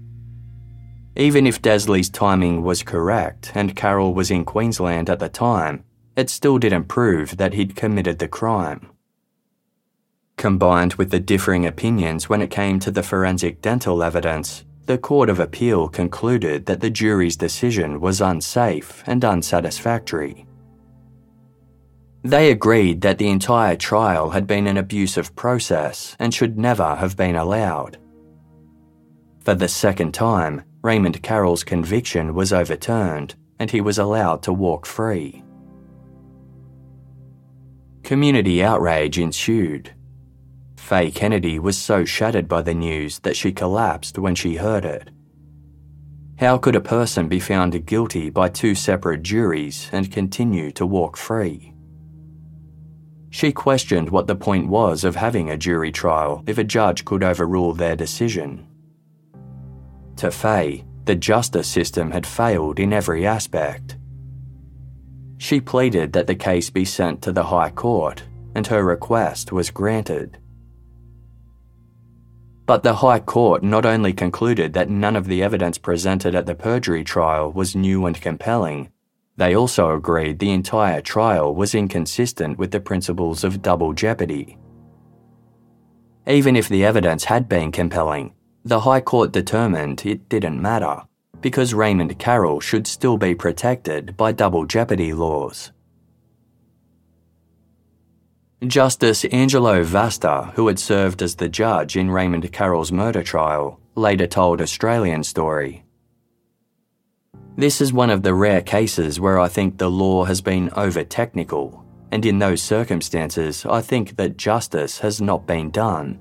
Even if Desley's timing was correct and Carroll was in Queensland at the time, it still didn't prove that he'd committed the crime. Combined with the differing opinions when it came to the forensic dental evidence, the Court of Appeal concluded that the jury's decision was unsafe and unsatisfactory. They agreed that the entire trial had been an abusive process and should never have been allowed. For the second time, Raymond Carroll's conviction was overturned and he was allowed to walk free. Community outrage ensued. Faye Kennedy was so shattered by the news that she collapsed when she heard it. How could a person be found guilty by two separate juries and continue to walk free? She questioned what the point was of having a jury trial if a judge could overrule their decision. To Faye, the justice system had failed in every aspect. She pleaded that the case be sent to the High Court, and her request was granted. But the High Court not only concluded that none of the evidence presented at the perjury trial was new and compelling, they also agreed the entire trial was inconsistent with the principles of double jeopardy. Even if the evidence had been compelling, the High Court determined it didn't matter because Raymond Carroll should still be protected by double jeopardy laws. Justice Angelo Vasta, who had served as the judge in Raymond Carroll's murder trial, later told Australian Story. This is one of the rare cases where I think the law has been over technical, and in those circumstances, I think that justice has not been done.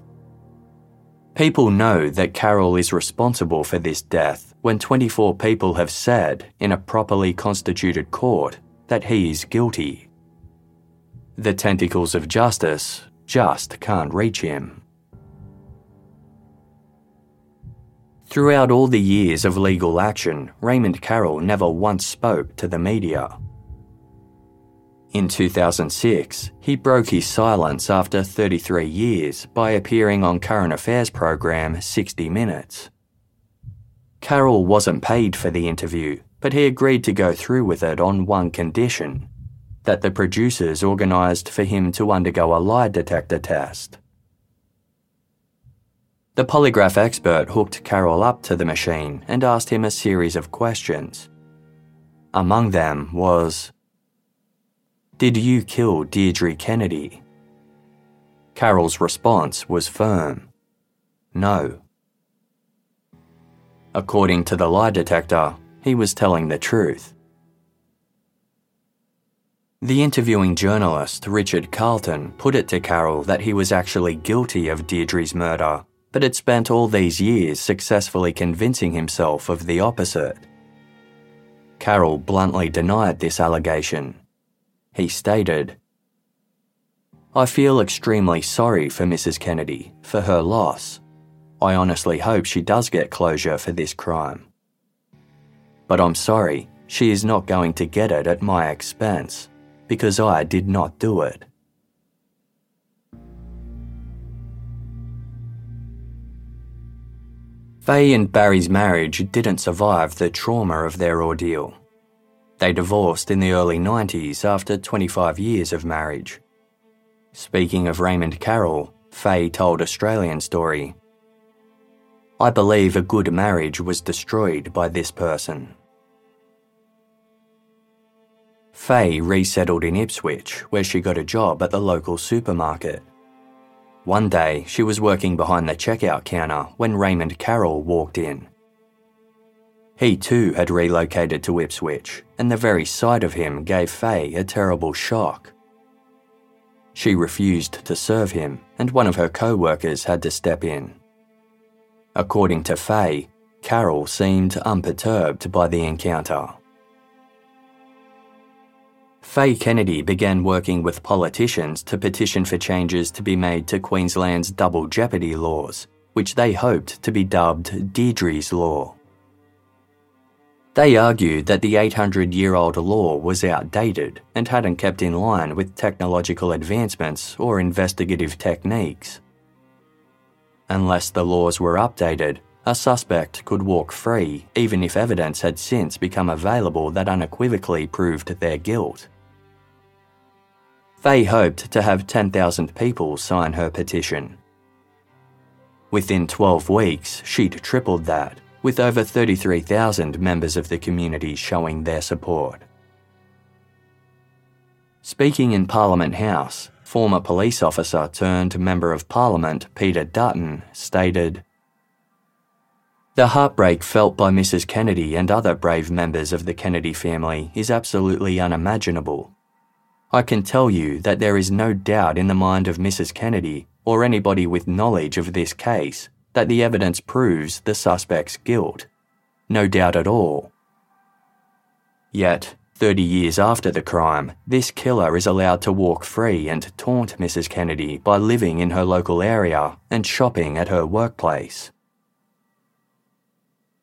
People know that Carroll is responsible for this death when 24 people have said, in a properly constituted court, that he is guilty. The tentacles of justice just can't reach him. Throughout all the years of legal action, Raymond Carroll never once spoke to the media. In 2006, he broke his silence after 33 years by appearing on current affairs program 60 Minutes. Carroll wasn't paid for the interview, but he agreed to go through with it on one condition that the producers organised for him to undergo a lie detector test. The polygraph expert hooked Carroll up to the machine and asked him a series of questions. Among them was Did you kill Deidre Kennedy? Carroll's response was firm No. According to the lie detector, he was telling the truth. The interviewing journalist, Richard Carlton, put it to Carroll that he was actually guilty of Deidre's murder, but had spent all these years successfully convincing himself of the opposite. Carroll bluntly denied this allegation. He stated, I feel extremely sorry for Mrs. Kennedy, for her loss. I honestly hope she does get closure for this crime. But I'm sorry, she is not going to get it at my expense because I did not do it. Faye and Barry's marriage didn't survive the trauma of their ordeal. They divorced in the early 90s after 25 years of marriage. Speaking of Raymond Carroll, Faye told Australian Story I believe a good marriage was destroyed by this person. Faye resettled in Ipswich, where she got a job at the local supermarket. One day, she was working behind the checkout counter when Raymond Carroll walked in. He too had relocated to Ipswich, and the very sight of him gave Faye a terrible shock. She refused to serve him, and one of her co workers had to step in. According to Faye, Carroll seemed unperturbed by the encounter. Faye Kennedy began working with politicians to petition for changes to be made to Queensland's double jeopardy laws, which they hoped to be dubbed Deidre's Law. They argued that the 800 year old law was outdated and hadn't kept in line with technological advancements or investigative techniques. Unless the laws were updated, a suspect could walk free even if evidence had since become available that unequivocally proved their guilt. Faye hoped to have 10,000 people sign her petition. Within 12 weeks, she'd tripled that, with over 33,000 members of the community showing their support. Speaking in Parliament House, former police officer turned Member of Parliament Peter Dutton stated The heartbreak felt by Mrs. Kennedy and other brave members of the Kennedy family is absolutely unimaginable. I can tell you that there is no doubt in the mind of Mrs. Kennedy or anybody with knowledge of this case that the evidence proves the suspect's guilt. No doubt at all. Yet, 30 years after the crime, this killer is allowed to walk free and taunt Mrs. Kennedy by living in her local area and shopping at her workplace.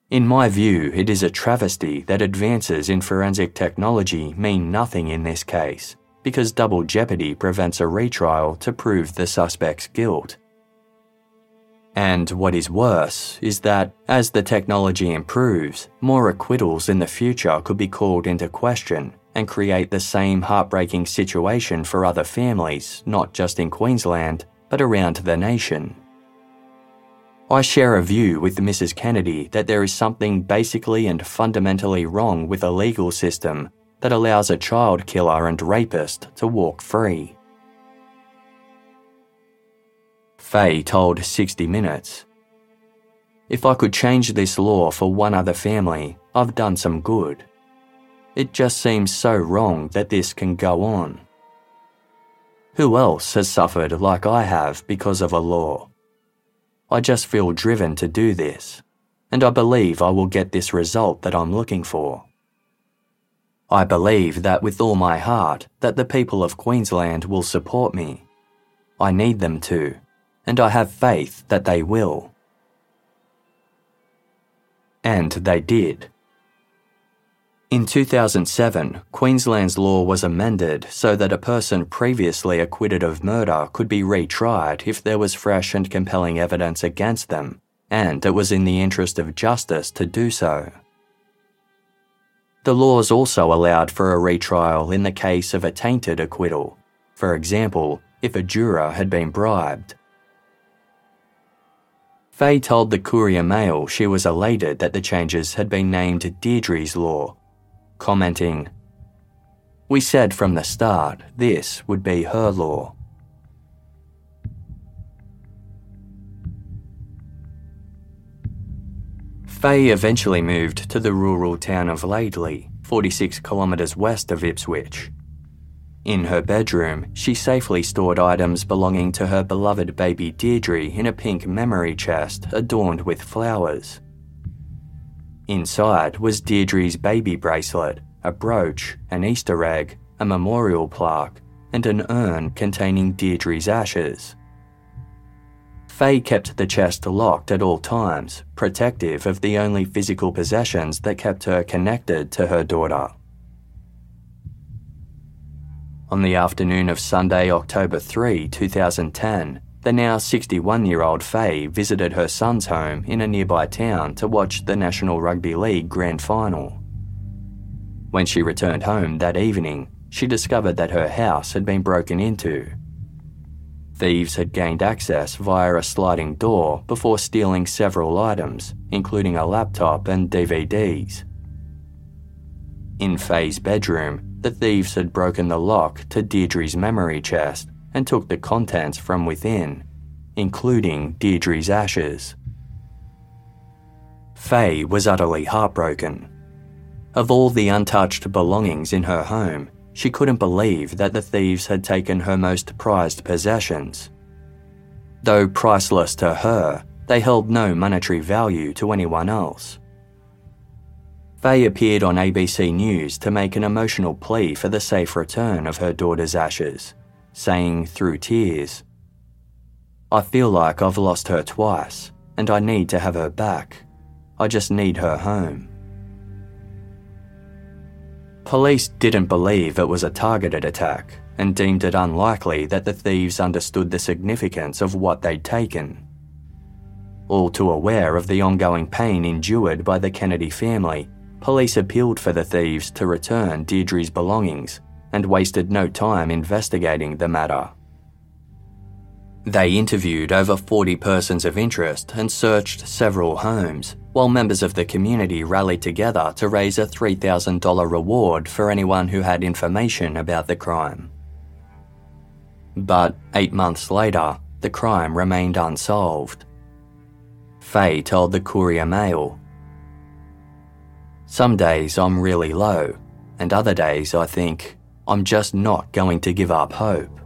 In my view, it is a travesty that advances in forensic technology mean nothing in this case because double jeopardy prevents a retrial to prove the suspect's guilt. And what is worse is that, as the technology improves, more acquittals in the future could be called into question and create the same heartbreaking situation for other families, not just in Queensland, but around the nation. I share a view with Mrs. Kennedy that there is something basically and fundamentally wrong with a legal system that allows a child killer and rapist to walk free. Faye told 60 Minutes If I could change this law for one other family, I've done some good. It just seems so wrong that this can go on. Who else has suffered like I have because of a law? I just feel driven to do this, and I believe I will get this result that I'm looking for. I believe that with all my heart that the people of Queensland will support me. I need them to, and I have faith that they will. And they did. In 2007, Queensland's law was amended so that a person previously acquitted of murder could be retried if there was fresh and compelling evidence against them, and it was in the interest of justice to do so. The laws also allowed for a retrial in the case of a tainted acquittal, for example, if a juror had been bribed. Faye told the Courier Mail she was elated that the changes had been named Deidre's Law, commenting, We said from the start this would be her law. Faye eventually moved to the rural town of Laidley, 46 kilometres west of Ipswich. In her bedroom, she safely stored items belonging to her beloved baby Deidre in a pink memory chest adorned with flowers. Inside was Deidre's baby bracelet, a brooch, an Easter egg, a memorial plaque, and an urn containing Deidre's ashes. Faye kept the chest locked at all times, protective of the only physical possessions that kept her connected to her daughter. On the afternoon of Sunday, October 3, 2010, the now 61 year old Faye visited her son's home in a nearby town to watch the National Rugby League Grand Final. When she returned home that evening, she discovered that her house had been broken into Thieves had gained access via a sliding door before stealing several items, including a laptop and DVDs. In Faye's bedroom, the thieves had broken the lock to Deidre's memory chest and took the contents from within, including Deidre's ashes. Faye was utterly heartbroken. Of all the untouched belongings in her home, she couldn't believe that the thieves had taken her most prized possessions. Though priceless to her, they held no monetary value to anyone else. Faye appeared on ABC News to make an emotional plea for the safe return of her daughter's ashes, saying through tears, I feel like I've lost her twice, and I need to have her back. I just need her home. Police didn't believe it was a targeted attack and deemed it unlikely that the thieves understood the significance of what they'd taken. All too aware of the ongoing pain endured by the Kennedy family, police appealed for the thieves to return Deidre's belongings and wasted no time investigating the matter. They interviewed over 40 persons of interest and searched several homes, while members of the community rallied together to raise a $3,000 reward for anyone who had information about the crime. But eight months later, the crime remained unsolved. Faye told the Courier Mail Some days I'm really low, and other days I think I'm just not going to give up hope.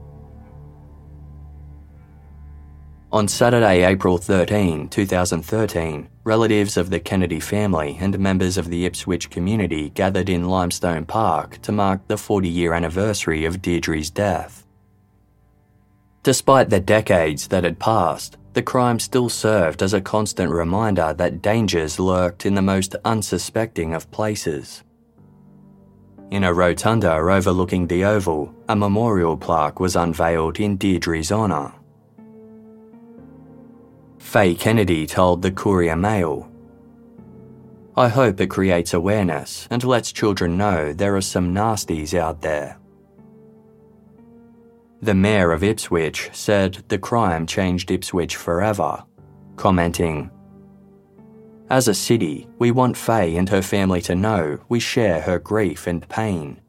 On Saturday, April 13, 2013, relatives of the Kennedy family and members of the Ipswich community gathered in Limestone Park to mark the 40 year anniversary of Deidre's death. Despite the decades that had passed, the crime still served as a constant reminder that dangers lurked in the most unsuspecting of places. In a rotunda overlooking the Oval, a memorial plaque was unveiled in Deidre's honour. Faye Kennedy told the Courier Mail I hope it creates awareness and lets children know there are some nasties out there. The mayor of Ipswich said the crime changed Ipswich forever, commenting, As a city, we want Faye and her family to know we share her grief and pain.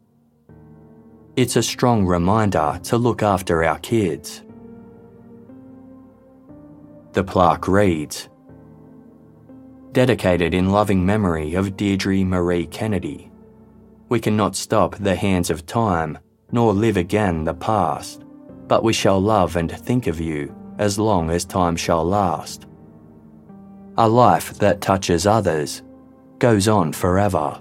It's a strong reminder to look after our kids the plaque reads Dedicated in loving memory of Deidre Marie Kennedy. We cannot stop the hands of time, nor live again the past, but we shall love and think of you as long as time shall last. A life that touches others goes on forever.